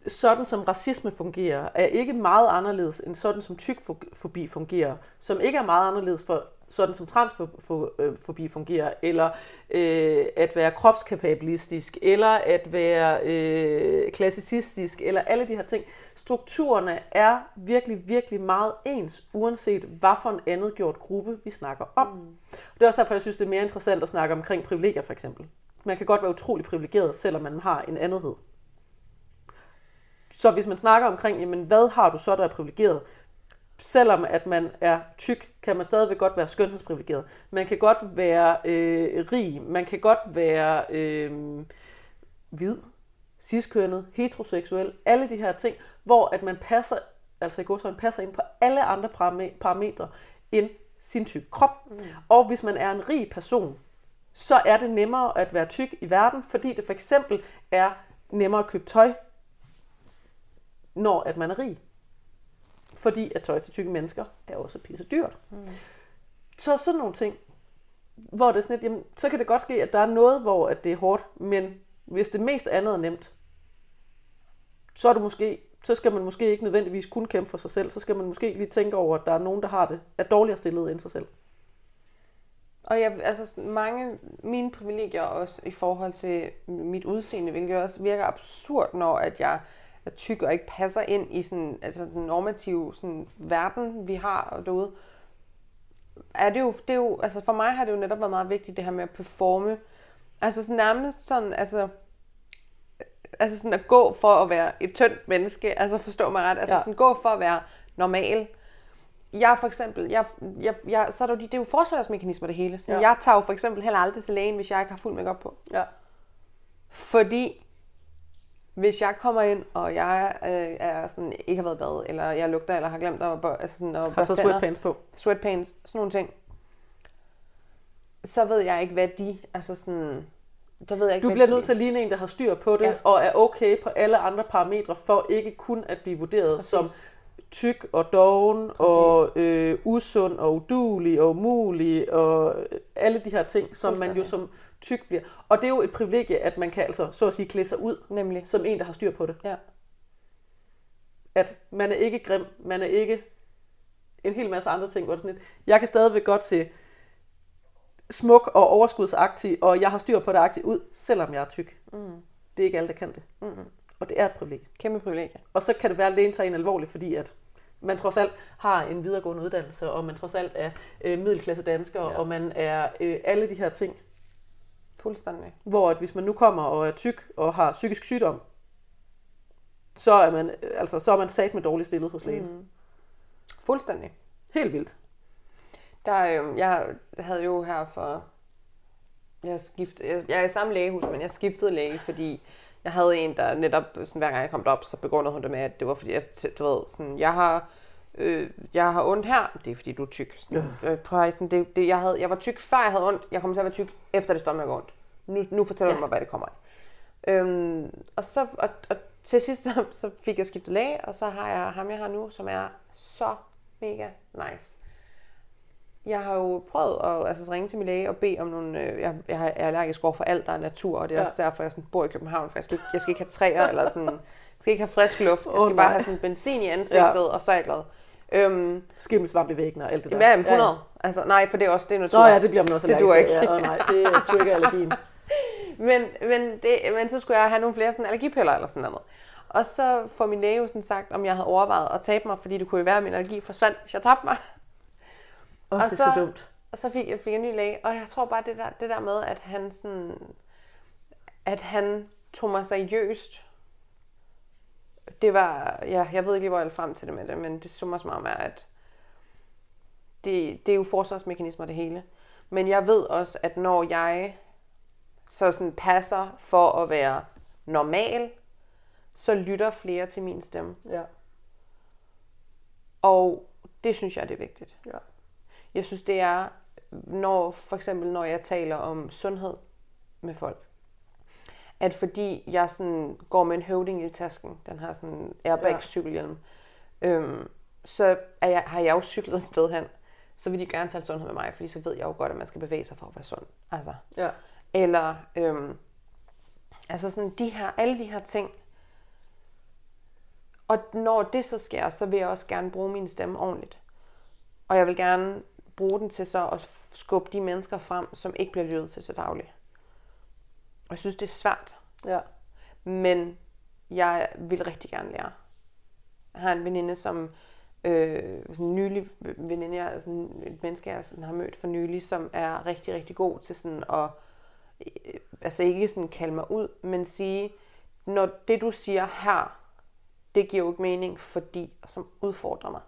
sådan som racisme fungerer, er ikke meget anderledes end sådan som tykfobi fungerer, som ikke er meget anderledes for sådan som transfobi fungerer, eller øh, at være kropskapabilistisk, eller at være øh, klassicistisk, eller alle de her ting. Strukturerne er virkelig, virkelig meget ens, uanset hvad for en andet gjort gruppe vi snakker om. Mm. Det er også derfor, jeg synes, det er mere interessant at snakke omkring privilegier, for eksempel. Man kan godt være utrolig privilegeret, selvom man har en andethed. Så hvis man snakker omkring, jamen, hvad har du så, der er privilegeret? Selvom at man er tyk, kan man stadigvæk godt være skønhedsprivilegeret. Man kan godt være øh, rig, man kan godt være øh, hvid, ciskønnet, heteroseksuel, alle de her ting, hvor at man passer, altså i godsøjne, passer ind på alle andre parame- parametre end sin tyk krop. Mm. Og hvis man er en rig person, så er det nemmere at være tyk i verden, fordi det for eksempel er nemmere at købe tøj, når at man er rig. Fordi at tøj til tykke mennesker er også pisse dyrt. Mm. Så sådan nogle ting, hvor det er sådan lidt, jamen, så kan det godt ske, at der er noget, hvor at det er hårdt, men hvis det mest andet er nemt, så er du måske, så skal man måske ikke nødvendigvis kun kæmpe for sig selv, så skal man måske lige tænke over, at der er nogen, der har det, er dårligere stillet end sig selv. Og jeg, altså mange mine privilegier også i forhold til mit udseende, hvilket også virker absurd, når at jeg er tyk og ikke passer ind i sådan, altså den normative sådan, verden, vi har derude, er det jo, det er jo, altså for mig har det jo netop været meget vigtigt, det her med at performe. Altså sådan nærmest sådan, altså, altså sådan at gå for at være et tyndt menneske, altså forstå mig ret, altså Ja. sådan gå for at være normal. Jeg for eksempel, jeg, jeg, jeg, så er der jo, de- det er jo forsvarsmekanismer det hele. Sådan, ja. Jeg tager jo for eksempel heller aldrig til lægen, hvis jeg ikke har fuld makeup på. Ja. Fordi hvis jeg kommer ind, og jeg øh, er sådan, ikke har været bad, eller jeg lugter, eller har glemt at, altså sådan, at Har så sweatpants på. sweatpants, sådan nogle ting, så ved jeg ikke, hvad de, altså sådan, så ved jeg ikke, Du bliver nødt til at ligne en, der har styr på det, Ja. og er okay på alle andre parametre, for ikke kun at blive vurderet Præcis. som tyk og doven, og øh, usund og udulig og umulig, og øh, alle de her ting, som man jo som tyk bliver. Og det er jo et privilegie, at man kan altså, så at sige, klæde sig ud Nemlig. som en, der har styr på det. Ja. At man er ikke grim, man er ikke en hel masse andre ting, hvor sådan lidt, jeg kan stadigvæk godt se smuk og overskudsagtig, og jeg har styr på det agtigt ud, selvom jeg er tyk. Mm. Det er ikke alle, der kan det. Mm. Og det er et privilegie. Kæmpe privilegie. Og så kan det være, at lægen tager en alvorligt, fordi at man trods alt har en videregående uddannelse, og man trods alt er øh, middelklasse dansker. Ja. og man er øh, alle de her ting. Fuldstændig. Hvor at hvis man nu kommer og er tyk og har psykisk sygdom, så er man, øh, altså, så er man sat med dårligt stillet hos lægen. Mm. Fuldstændig. Helt vildt. Der, er jo, jeg havde jo her for... Jeg, skift, jeg, jeg er i samme lægehus, men jeg skiftede læge, fordi jeg havde en, der netop, sådan, hver gang jeg kom op, så begrundede hun det med, at det var fordi, at, du ved, sådan, jeg har, øh, jeg har ondt her, det er fordi, du er tyk. Sådan, øh, prøv at, høre, sådan, det, det, jeg, havde, jeg var tyk, før jeg havde ondt, jeg kommer til at være tyk, efter det stomach gør ondt. Nu, nu fortæller Ja. du mig, hvad det kommer af. Øhm, og, så, og, og til sidst, så, så fik jeg skiftet læge, og så har jeg ham, jeg har nu, som er så mega nice. Jeg har jo prøvet at altså, ringe til min læge og bede om nogle... Øh, jeg, jeg er allergisk over for alt, der er natur, og det er Ja. også derfor, jeg sådan, bor i København, for jeg skal, ikke, jeg skal ikke have træer, eller sådan... Jeg skal ikke have frisk luft. Jeg skal bare nej. have sådan benzin i ansigtet, ja. og så er jeg glad. Øhm, Skimmelsvamp i væggen og alt det der. ja, 100. Ja. Altså, nej, for det er også det er natur. Nå ja, det bliver man også Det allergisk af. ikke. Ja, nej, det er triggerallergien. Men, men, det, men så skulle jeg have nogle flere sådan allergipiller eller sådan noget. Og så får min læge jo sådan sagt, om jeg havde overvejet at tabe mig, fordi det kunne jo være, at min allergi forsvandt, hvis jeg tabte mig. Åh, Og det er så så- dumt. Og så fik jeg fik en ny læge, og jeg tror bare, det der, det der med, at han sådan, at han tog mig seriøst, det var, ja, jeg ved ikke lige, hvor jeg ville frem til det med det, men det så mig som om, er, at det, det er jo forsvarsmekanismer det hele. Men jeg ved også, at når jeg så sådan passer for at være normal, så lytter flere til min stemme. Ja. Og det synes jeg, det er vigtigt. Ja. Jeg synes, det er, når for eksempel når jeg taler om sundhed med folk, at fordi jeg sådan går med en høvding i tasken, den har sådan en airbag cykelhjelm, øhm, så er jeg, har jeg jo cyklet et sted hen, så vil de gerne tale sundhed med mig, fordi så ved jeg jo godt, at man skal bevæge sig for at være sund. Altså, Ja. eller øhm, altså sådan de her, alle de her ting. Og når det så sker, så vil jeg også gerne bruge min stemme ordentligt. Og jeg vil gerne bruge den til så at skubbe de mennesker frem, som ikke bliver lyttet til så dagligt. Jeg synes, det er svært. Ja. Men jeg vil rigtig gerne lære. Jeg har en veninde, som øh, sådan en nylig veninde, jeg, sådan et menneske, jeg sådan har mødt for nylig, som er rigtig, rigtig god til sådan at, øh, altså ikke sådan kalde mig ud, men sige, når det du siger her, det giver jo ikke mening, fordi, som udfordrer mig.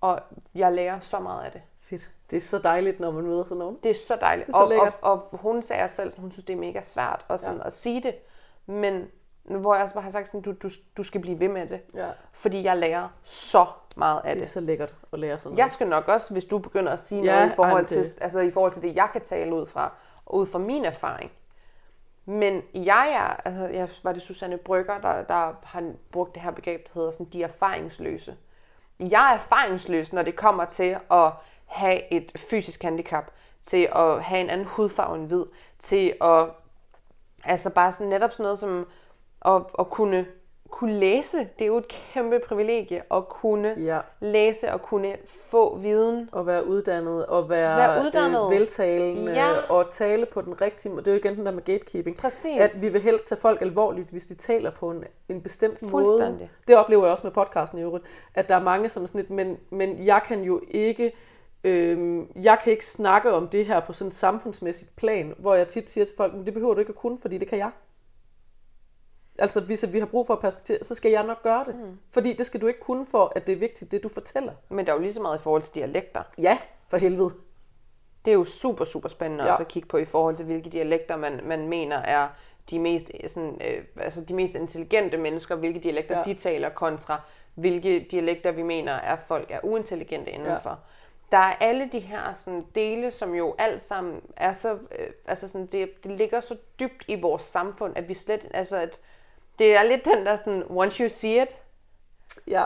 Og jeg lærer så meget af det. Fedt. Det er så dejligt, når man møder sådan nogen. Det er så dejligt. Det er så og, lækkert. og, og hun sagde selv, at hun synes, det er mega svært at, sådan, ja. at sige det. Men hvor jeg også bare har sagt, sådan, du, du, du skal blive ved med det. Ja. Fordi jeg lærer så meget af Det er det. så lækkert at lære sådan Jeg noget. skal nok også, hvis du begynder at sige Ja, noget i forhold, til, altså, i forhold til det, jeg kan tale ud fra, og ud fra min erfaring. Men jeg er, altså, jeg var det Susanne Brygger, der, der har brugt det her begreb, der hedder sådan, de erfaringsløse. Jeg er erfaringsløs, når det kommer til at have et fysisk handicap, til at have en anden hudfarve end hvid, til at, altså bare sådan netop sådan noget som at, at kunne, kunne læse. Det er jo et kæmpe privilegie at kunne Ja. læse og kunne få viden. At være uddannet, og være, Være uddannet. Øh, veltalende, Ja. og tale på den rigtige måde. Det er jo igen den der med gatekeeping. Præcis. At vi vil helst tage folk alvorligt, hvis de taler på en, en bestemt måde. Det oplever jeg også med podcasten i øvrigt. At der er mange, som er sådan lidt, men, men jeg kan jo ikke... Øhm, jeg kan ikke snakke om det her på sådan et samfundsmæssigt plan, hvor jeg tit siger til folk, men det behøver du ikke at kunne, fordi det kan jeg. Altså, hvis vi har brug for perspektiv, så skal jeg nok gøre det. Mm. Fordi det skal du ikke kunne for, at det er vigtigt, det du fortæller. Men der er jo lige så meget i forhold til dialekter. Ja, for helvede. Det er jo super, super spændende Ja. også at kigge på i forhold til, hvilke dialekter man, man mener er de mest, øh, sådan, øh, altså de mest intelligente mennesker, hvilke dialekter ja. de taler kontra, hvilke dialekter vi mener er folk er uintelligente indenfor. Ja. Der er alle de her sådan, dele, som jo alt sammen er så, øh, altså sådan, det, det ligger så dybt i vores samfund, at vi slet, altså at det er lidt den der sådan, once you see it, Ja,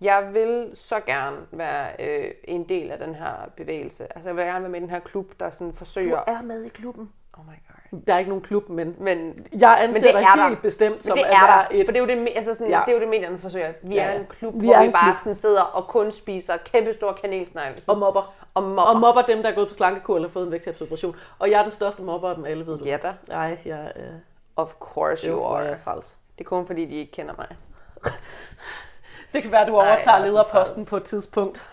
Jeg vil så gerne være øh, en del af den her bevægelse. Altså jeg vil gerne være med i den her klub, der sådan du forsøger... er med i klubben. Oh my god. Der er ikke nogen klub, men Men, jeg anser det dig er der. helt bestemt som men det at er være der, et... for det er jo det, altså sådan, Ja. det, er jo det medierne forsøger. Vi Ja, er en klub, Vi hvor vi bare klub. sådan sidder og kun spiser kæmpe store kanelsnegle. Og mobber. Og mobber. Og mobber dem, der er gået på slankekur eller fået en vægttabsoperation. Og jeg er den største mobber af dem alle, ved du. Ja da. Nej, jeg, øh, Of course you er are. jeg træls. Det er kun fordi, de ikke kender mig. Det kan være, du Ej, overtager er så lederposten på et tidspunkt.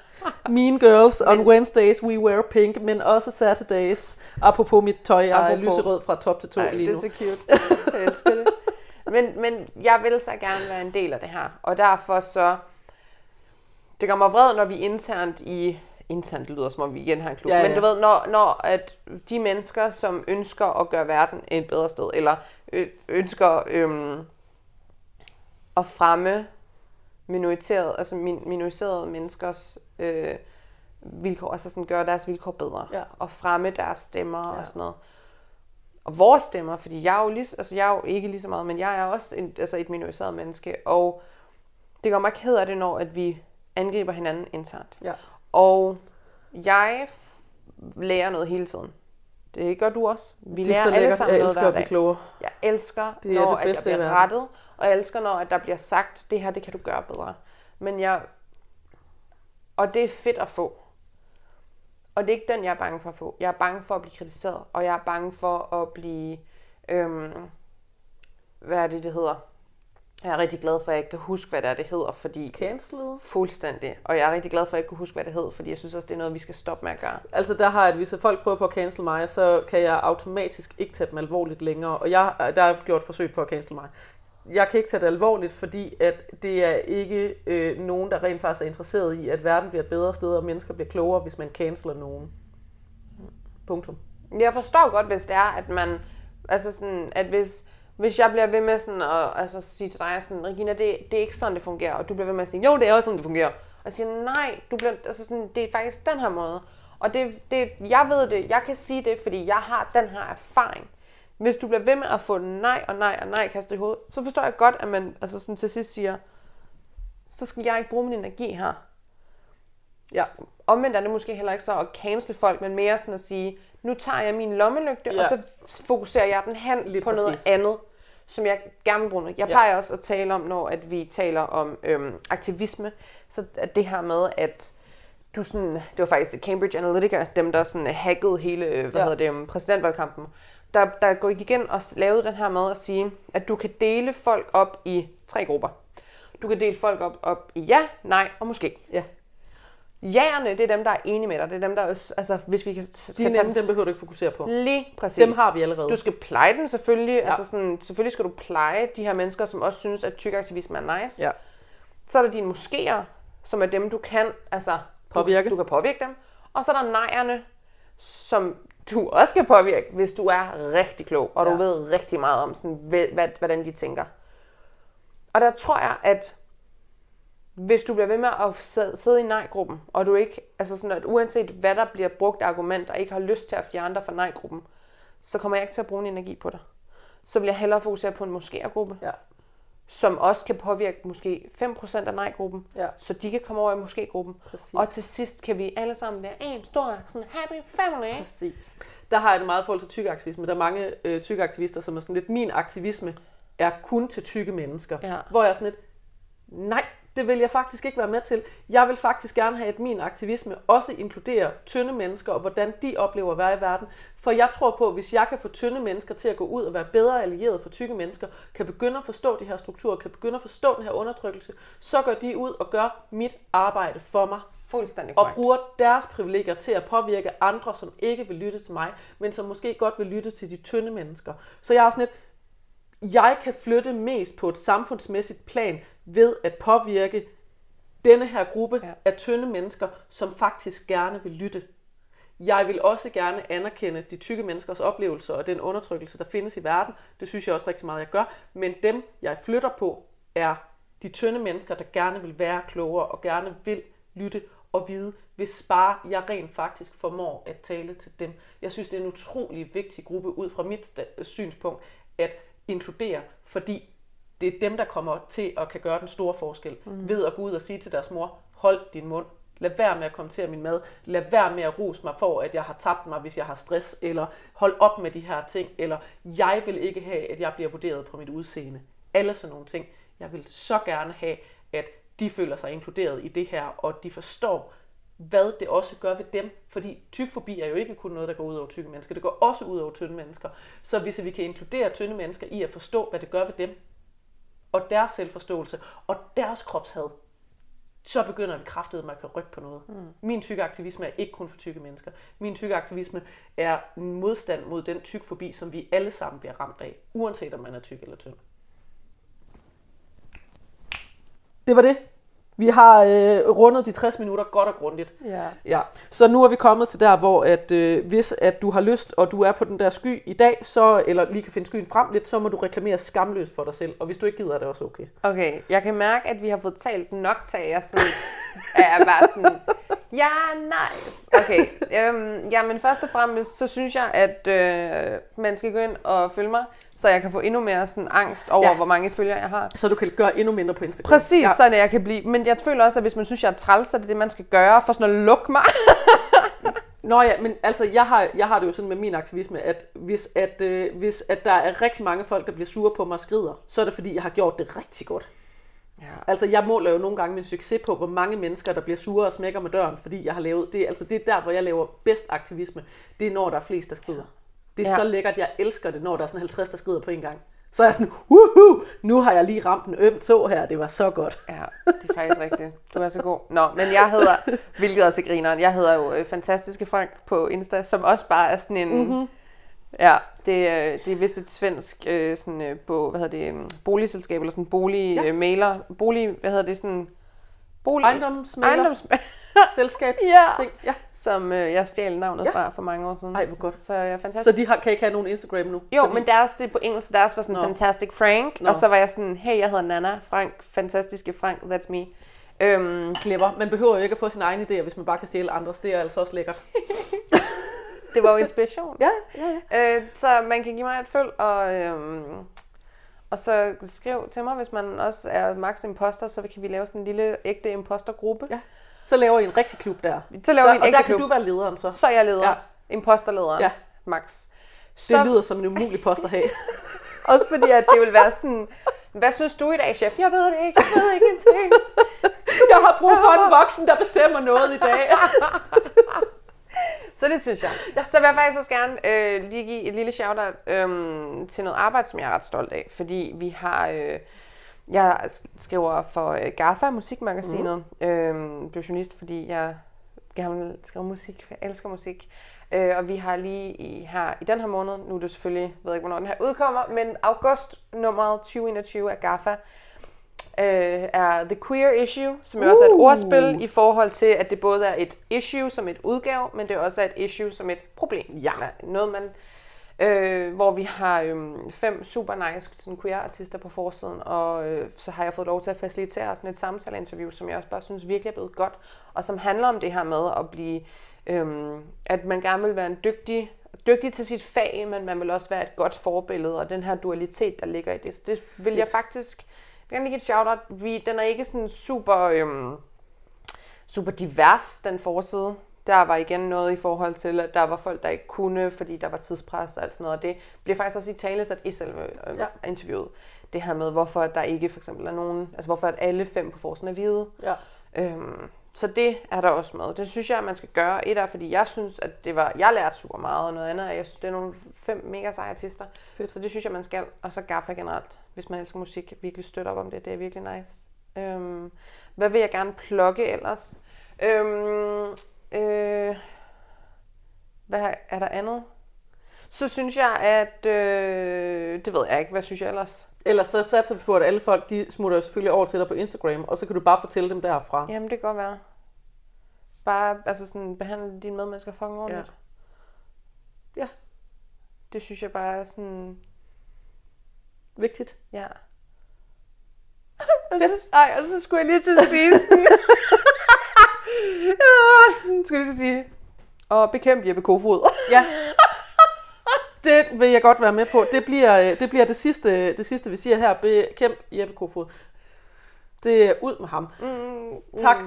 Mean Girls on Wednesdays we wear pink, men også Saturdays. Apropos mit tøj, jeg er Apropos. lyserød fra top til to Ej, lige det nu. er så cute. Jeg elsker det. Men, men jeg vil så gerne være en del af det her. Og derfor så... Det gør mig vred, når vi internt i... Internt lyder som om vi igen har en klub. Ja, Men ja. du ved, når, når at de mennesker, som ønsker at gøre verden et bedre sted, eller ønsker øhm, at fremme minoriserede, altså min, minoriserede menneskers øh, vilkår, altså sådan gøre deres vilkår bedre, Ja. og fremme deres stemmer Ja. og sådan noget. Og vores stemmer, fordi jeg er jo, lige, altså jeg er jo ikke lige så meget, men jeg er også en, altså et minoriseret menneske, og det gør mig ked af det, når at vi angriber hinanden internt. Ja. Og jeg lærer noget hele tiden. Det gør du også. Vi Det er lærer alle sammen Jeg noget hver dag. klogere. Jeg elsker, Det er når det at jeg bedste bliver rettet, og jeg elsker, når at der bliver sagt, det her, det kan du gøre bedre. Men jeg... Og det er fedt at få. Og det er ikke den, jeg er bange for at få. Jeg er bange for at blive kritiseret, og jeg er bange for at blive... Øhm, hvad er det, det hedder? Jeg er rigtig glad for, at jeg ikke kan huske, hvad det er, det hedder, fordi... Cancelled. Fuldstændig. Og jeg er rigtig glad for, at jeg ikke kunne huske, hvad det hed, fordi jeg synes også, det er noget, vi skal stoppe med at gøre. Altså der har at hvis folk prøver på at cancel mig, så kan jeg automatisk ikke tage dem alvorligt længere. Og jeg, der er gjort forsøg på at cancel mig. Jeg kan ikke tage det alvorligt, fordi at det er ikke øh, nogen, der rent faktisk er interesseret i, at verden bliver et bedre sted, og mennesker bliver klogere, hvis man canceler nogen. Punktum. Jeg forstår godt, hvis det er, at man, altså sådan, at hvis, hvis jeg bliver ved med sådan at altså, sige til dig sådan, Regina, det, det er ikke sådan, det fungerer, og du bliver ved med at sige, jo, det er også sådan, det fungerer. Og jeg siger, nej, du bliver, altså sådan, det er faktisk den her måde. Og det, det, jeg ved det, jeg kan sige det, fordi jeg har den her erfaring. Hvis du bliver ved med at få nej og nej og nej kastet i hovedet, så forstår jeg godt, at man altså sådan til sidst siger, så skal jeg ikke bruge min energi her. Ja, Omvendt er det måske heller ikke så at cancel folk, men mere sådan at sige, nu tager jeg min lommelygte, Ja. og så fokuserer jeg den hen Lige på præcis. noget andet, som jeg gerne vil bruge. noget. Jeg Ja. plejer også at tale om, når at vi taler om øhm, aktivisme, så at det her med, at du sådan, det var faktisk Cambridge Analytica, dem der sådan hackede hele, øh, hvad Ja. hedder det, øhm, præsidentvalgkampen, der, der gik igen og lavede den her med at sige, at du kan dele folk op i tre grupper. Du kan dele folk op, op i ja, nej og måske. ja. Jægerne, det er dem, der er enige med dig. Det er dem, der også, altså, hvis vi kan De skal er nemme, dem behøver du ikke fokusere på. Lige præcis. Dem har vi allerede. Du skal pleje dem selvfølgelig. Ja. Altså sådan, selvfølgelig skal du pleje de her mennesker, som også synes, at tykaktivisme er nice. Ja. Så er der dine moskéer, som er dem, du kan altså, Påvirke. Du, du kan påvirke dem. Og så er der nejerne, som du også kan påvirke, hvis du er rigtig klog, og Ja. du ved rigtig meget om, sådan, hvad, hvordan de tænker. Og der tror jeg, at hvis du bliver ved med at sidde, i nej-gruppen, og du ikke, altså sådan, at uanset hvad der bliver brugt af argumenter, ikke har lyst til at fjerne dig fra nej-gruppen, så kommer jeg ikke til at bruge en energi på dig. Så vil jeg hellere fokusere på en måske-gruppe. Ja. som også kan påvirke måske 5% af nej-gruppen, Ja. så de kan komme over i måske-gruppen. Præcis. Og til sidst kan vi alle sammen være en stor sådan happy family. Præcis. Der har jeg det meget forhold til tykkeaktivisme. Der er mange øh, tykkeaktivister, som er sådan lidt, min aktivisme er kun til tykke mennesker. Ja. Hvor jeg er sådan lidt, nej, det vil jeg faktisk ikke være med til. Jeg vil faktisk gerne have, at min aktivisme også inkluderer tynde mennesker, og hvordan de oplever at være i verden. For jeg tror på, at hvis jeg kan få tynde mennesker til at gå ud og være bedre allierede for tykke mennesker, kan begynde at forstå de her strukturer, kan begynde at forstå den her undertrykkelse, så går de ud og gør mit arbejde for mig Fuldstændig og korrekt. bruger deres privilegier til at påvirke andre, som ikke vil lytte til mig, men som måske godt vil lytte til de tynde mennesker. Så jeg er sådan lidt, jeg kan flytte mest på et samfundsmæssigt plan ved at påvirke denne her gruppe Ja. af tynde mennesker, som faktisk gerne vil lytte. Jeg vil også gerne anerkende de tykke menneskers oplevelser og den undertrykkelse, der findes i verden. Det synes jeg også rigtig meget, jeg gør. Men dem, jeg flytter på, er de tynde mennesker, der gerne vil være klogere og gerne vil lytte og vide, hvis bare jeg rent faktisk formår at tale til dem. Jeg synes, det er en utrolig vigtig gruppe ud fra mit synspunkt at inkludere, fordi det er dem, der kommer til at kan gøre den store forskel mm. ved at gå ud og sige til deres mor, hold din mund, lad være med at kommentere min mad, lad være med at rose mig for, at jeg har tabt mig, hvis jeg har stress, eller hold op med de her ting, eller jeg vil ikke have, at jeg bliver vurderet på mit udseende. Alle sådan nogle ting. Jeg vil så gerne have, at de føler sig inkluderet i det her, og de forstår, hvad det også gør ved dem. Fordi tykfobi er jo ikke kun noget, der går ud over tykke mennesker. Det går også ud over tynde mennesker. Så hvis vi kan inkludere tynde mennesker i at forstå, hvad det gør ved dem, og deres selvforståelse, og deres kropshad, så begynder vi kraftet, at man kan rykke på noget. Mm. Min tykke aktivisme er ikke kun for tykke mennesker. Min tykke aktivisme er en modstand mod den tykfobi, som vi alle sammen bliver ramt af, uanset om man er tyk eller tynd. Det var det. Vi har øh, rundet de 60 minutter godt og grundigt. Ja. Ja, så nu er vi kommet til der, hvor at, øh, hvis at du har lyst, og du er på den der sky i dag, så, eller lige kan finde skyen frem lidt, så må du reklamere skamløst for dig selv. Og hvis du ikke gider, er det også okay. Okay, jeg kan mærke, at vi har fået talt nok til, jeg sådan, er bare sådan, ja, nice. Okay, øhm, ja, men først og fremmest, så synes jeg, at øh, man skal gå ind og følge mig, så jeg kan få endnu mere sådan angst over, ja. Hvor mange følgere jeg har. Så du kan gøre endnu mindre på Instagram. Præcis, ja. Ja. sådan at jeg kan blive. Men jeg føler også, at hvis man synes, jeg er træls, så er det det, man skal gøre for sådan at lukke mig. Nå ja, men altså, jeg har, jeg har det jo sådan med min aktivisme, at hvis, at, øh, hvis at der er rigtig mange folk, der bliver sure på mig og skrider, så er det fordi, jeg har gjort det rigtig godt. Ja. Altså, jeg måler jo nogle gange min succes på, hvor mange mennesker, der bliver sure og smækker med døren, fordi jeg har lavet det. Altså, det er der, hvor jeg laver bedst aktivisme. Det er, når der er flest, der skrider. Det er Ja. så lækkert. Jeg elsker det, når der er sådan 50, der skrider på en gang. Så er jeg sådan, woohoo, nu har jeg lige ramt en øm tå her. Det var så godt. Ja, det er faktisk rigtigt. Du er så god. Nå, men jeg hedder, hvilket også er grineren, jeg hedder jo øh, Fantastiske Frank på Insta, som også bare er sådan en... Mm-hmm. Ja, det, er- det er vist et svensk øh, sådan, øh, på, hvad hedder det, boligselskab, eller sådan bolig, Ja. øh, bolig, hvad hedder det, sådan... Bolig, Ejendomsmægler, Ejendoms, selskab, Ja. ting. Ja. som øh, jeg stjal navnet ja. Ja. fra for mange år siden. Ej, hvor godt. Så er fantastisk. Så de har, kan ikke have nogen Instagram nu? Jo, men deres, det på engelsk, deres var sådan Nå. Fantastic Frank, Nå. og så var jeg sådan, hey, jeg hedder Nana Frank, fantastiske Frank, that's me. Øhm, Clever. Man behøver jo ikke at få sine egne idéer, hvis man bare kan stjæle andres. Det er altså også lækkert. det var jo inspiration. Ja, ja, ja. Øh, så man kan give mig et følg, og, øhm, og så skriv til mig, hvis man også er max imposter, så kan vi lave sådan en lille ægte impostergruppe. Ja. Så laver I en rigtig klub der. Så laver der vi en og der kan klub. du være lederen så. Så er jeg leder. Ja. Imposterlederen. Ja. Max. Det Så, lyder som en umulig post at have. også fordi, at det vil være sådan, hvad synes du i dag, chef? Jeg ved det ikke, jeg ved ikke en ting. Jeg har brug for en voksen, der bestemmer noget i dag. Så det synes jeg. Ja. Så vil jeg faktisk også gerne øh, lige give et lille shout-out øh, til noget arbejde, som jeg er ret stolt af. Fordi vi har... Øh, jeg skriver for øh, GAFA, musikmagasinet. Mm. Øh, blev journalist, fordi jeg gerne vil skrive musik, for jeg elsker musik. Øh, og vi har lige i, her i den her måned, nu er det selvfølgelig, ved jeg ikke, hvornår den her udkommer, men august nummeret 2021 af GAFA, øh, er The Queer Issue, som jo også er et Uh. ordspil i forhold til, at det både er et issue som et udgave, men det også er et issue som et problem. Ja. Noget man, øh, hvor vi har øh, fem super nice sådan queer artister på forsiden, og øh, så har jeg fået lov til at facilitere sådan et samtaleinterview, som jeg også bare synes virkelig er blevet godt, og som handler om det her med at blive, øh, at man gerne vil være en dygtig dygtig til sit fag, men man vil også være et godt forbillede, og den her dualitet, der ligger i det. Så det vil jeg faktisk vil gerne lige give et shout-out. Vi, den er ikke sådan super, øhm, super divers, den forside. Der var igen noget i forhold til, at der var folk, der ikke kunne, fordi der var tidspres og alt sådan noget. Og det bliver faktisk også i tale sat i selve øh, Ja. interviewet. Det her med, hvorfor der ikke for eksempel er nogen, altså hvorfor at alle fem på forsiden er hvide. Ja. Øhm, så det er der også med. Det synes jeg, at man skal gøre. Et er, fordi jeg synes, at det var, jeg lærte super meget, og noget andet at jeg synes, det er nogle fem mega seje artister. Fedt. Så det synes jeg, man skal. Og så Gaffa generelt, hvis man elsker musik, virkelig støtte op om det. Det er virkelig nice. Øhm, hvad vil jeg gerne plukke ellers? Øhm, øh, hvad er der andet? Så synes jeg, at... Øh, det ved jeg ikke. Hvad synes jeg ellers? Ellers så satser vi på, at alle folk de smutter jo selvfølgelig over til dig på Instagram, og så kan du bare fortælle dem derfra. Jamen, det kan godt være. Bare altså sådan, behandle dine medmennesker fucking ordentligt. Ja. Det synes jeg bare er sådan... Vigtigt. Ja. Fedt. Ej, og så skulle jeg lige til at sige sådan... ja, sådan skulle jeg sige... Og bekæmpe Jeppe Kofod. Ja. Det vil jeg godt være med på. Det bliver øh, det, bliver det, sidste, det sidste, vi siger her. Bekæmp Jeppe Kofod. Det er ud med ham. Mm, Tak,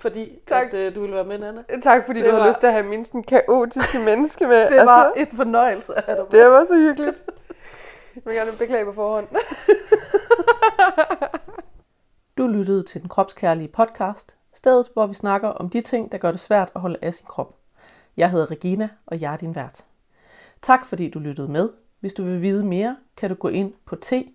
fordi Tak. At, øh, du ville være med, Anna. Tak, fordi Det du var- lyst til at have min sådan kaotiske menneske med. Det var en fornøjelse at have dig med. det var så hyggeligt. Jeg vil gerne beklage på forhånd. Du lyttede til den kropskærlige podcast, stedet hvor vi snakker om de ting, der gør det svært at holde af sin krop. Jeg hedder Regina, og jeg er din vært. Tak fordi du lyttede med. Hvis du vil vide mere, kan du gå ind på t-regs.dk.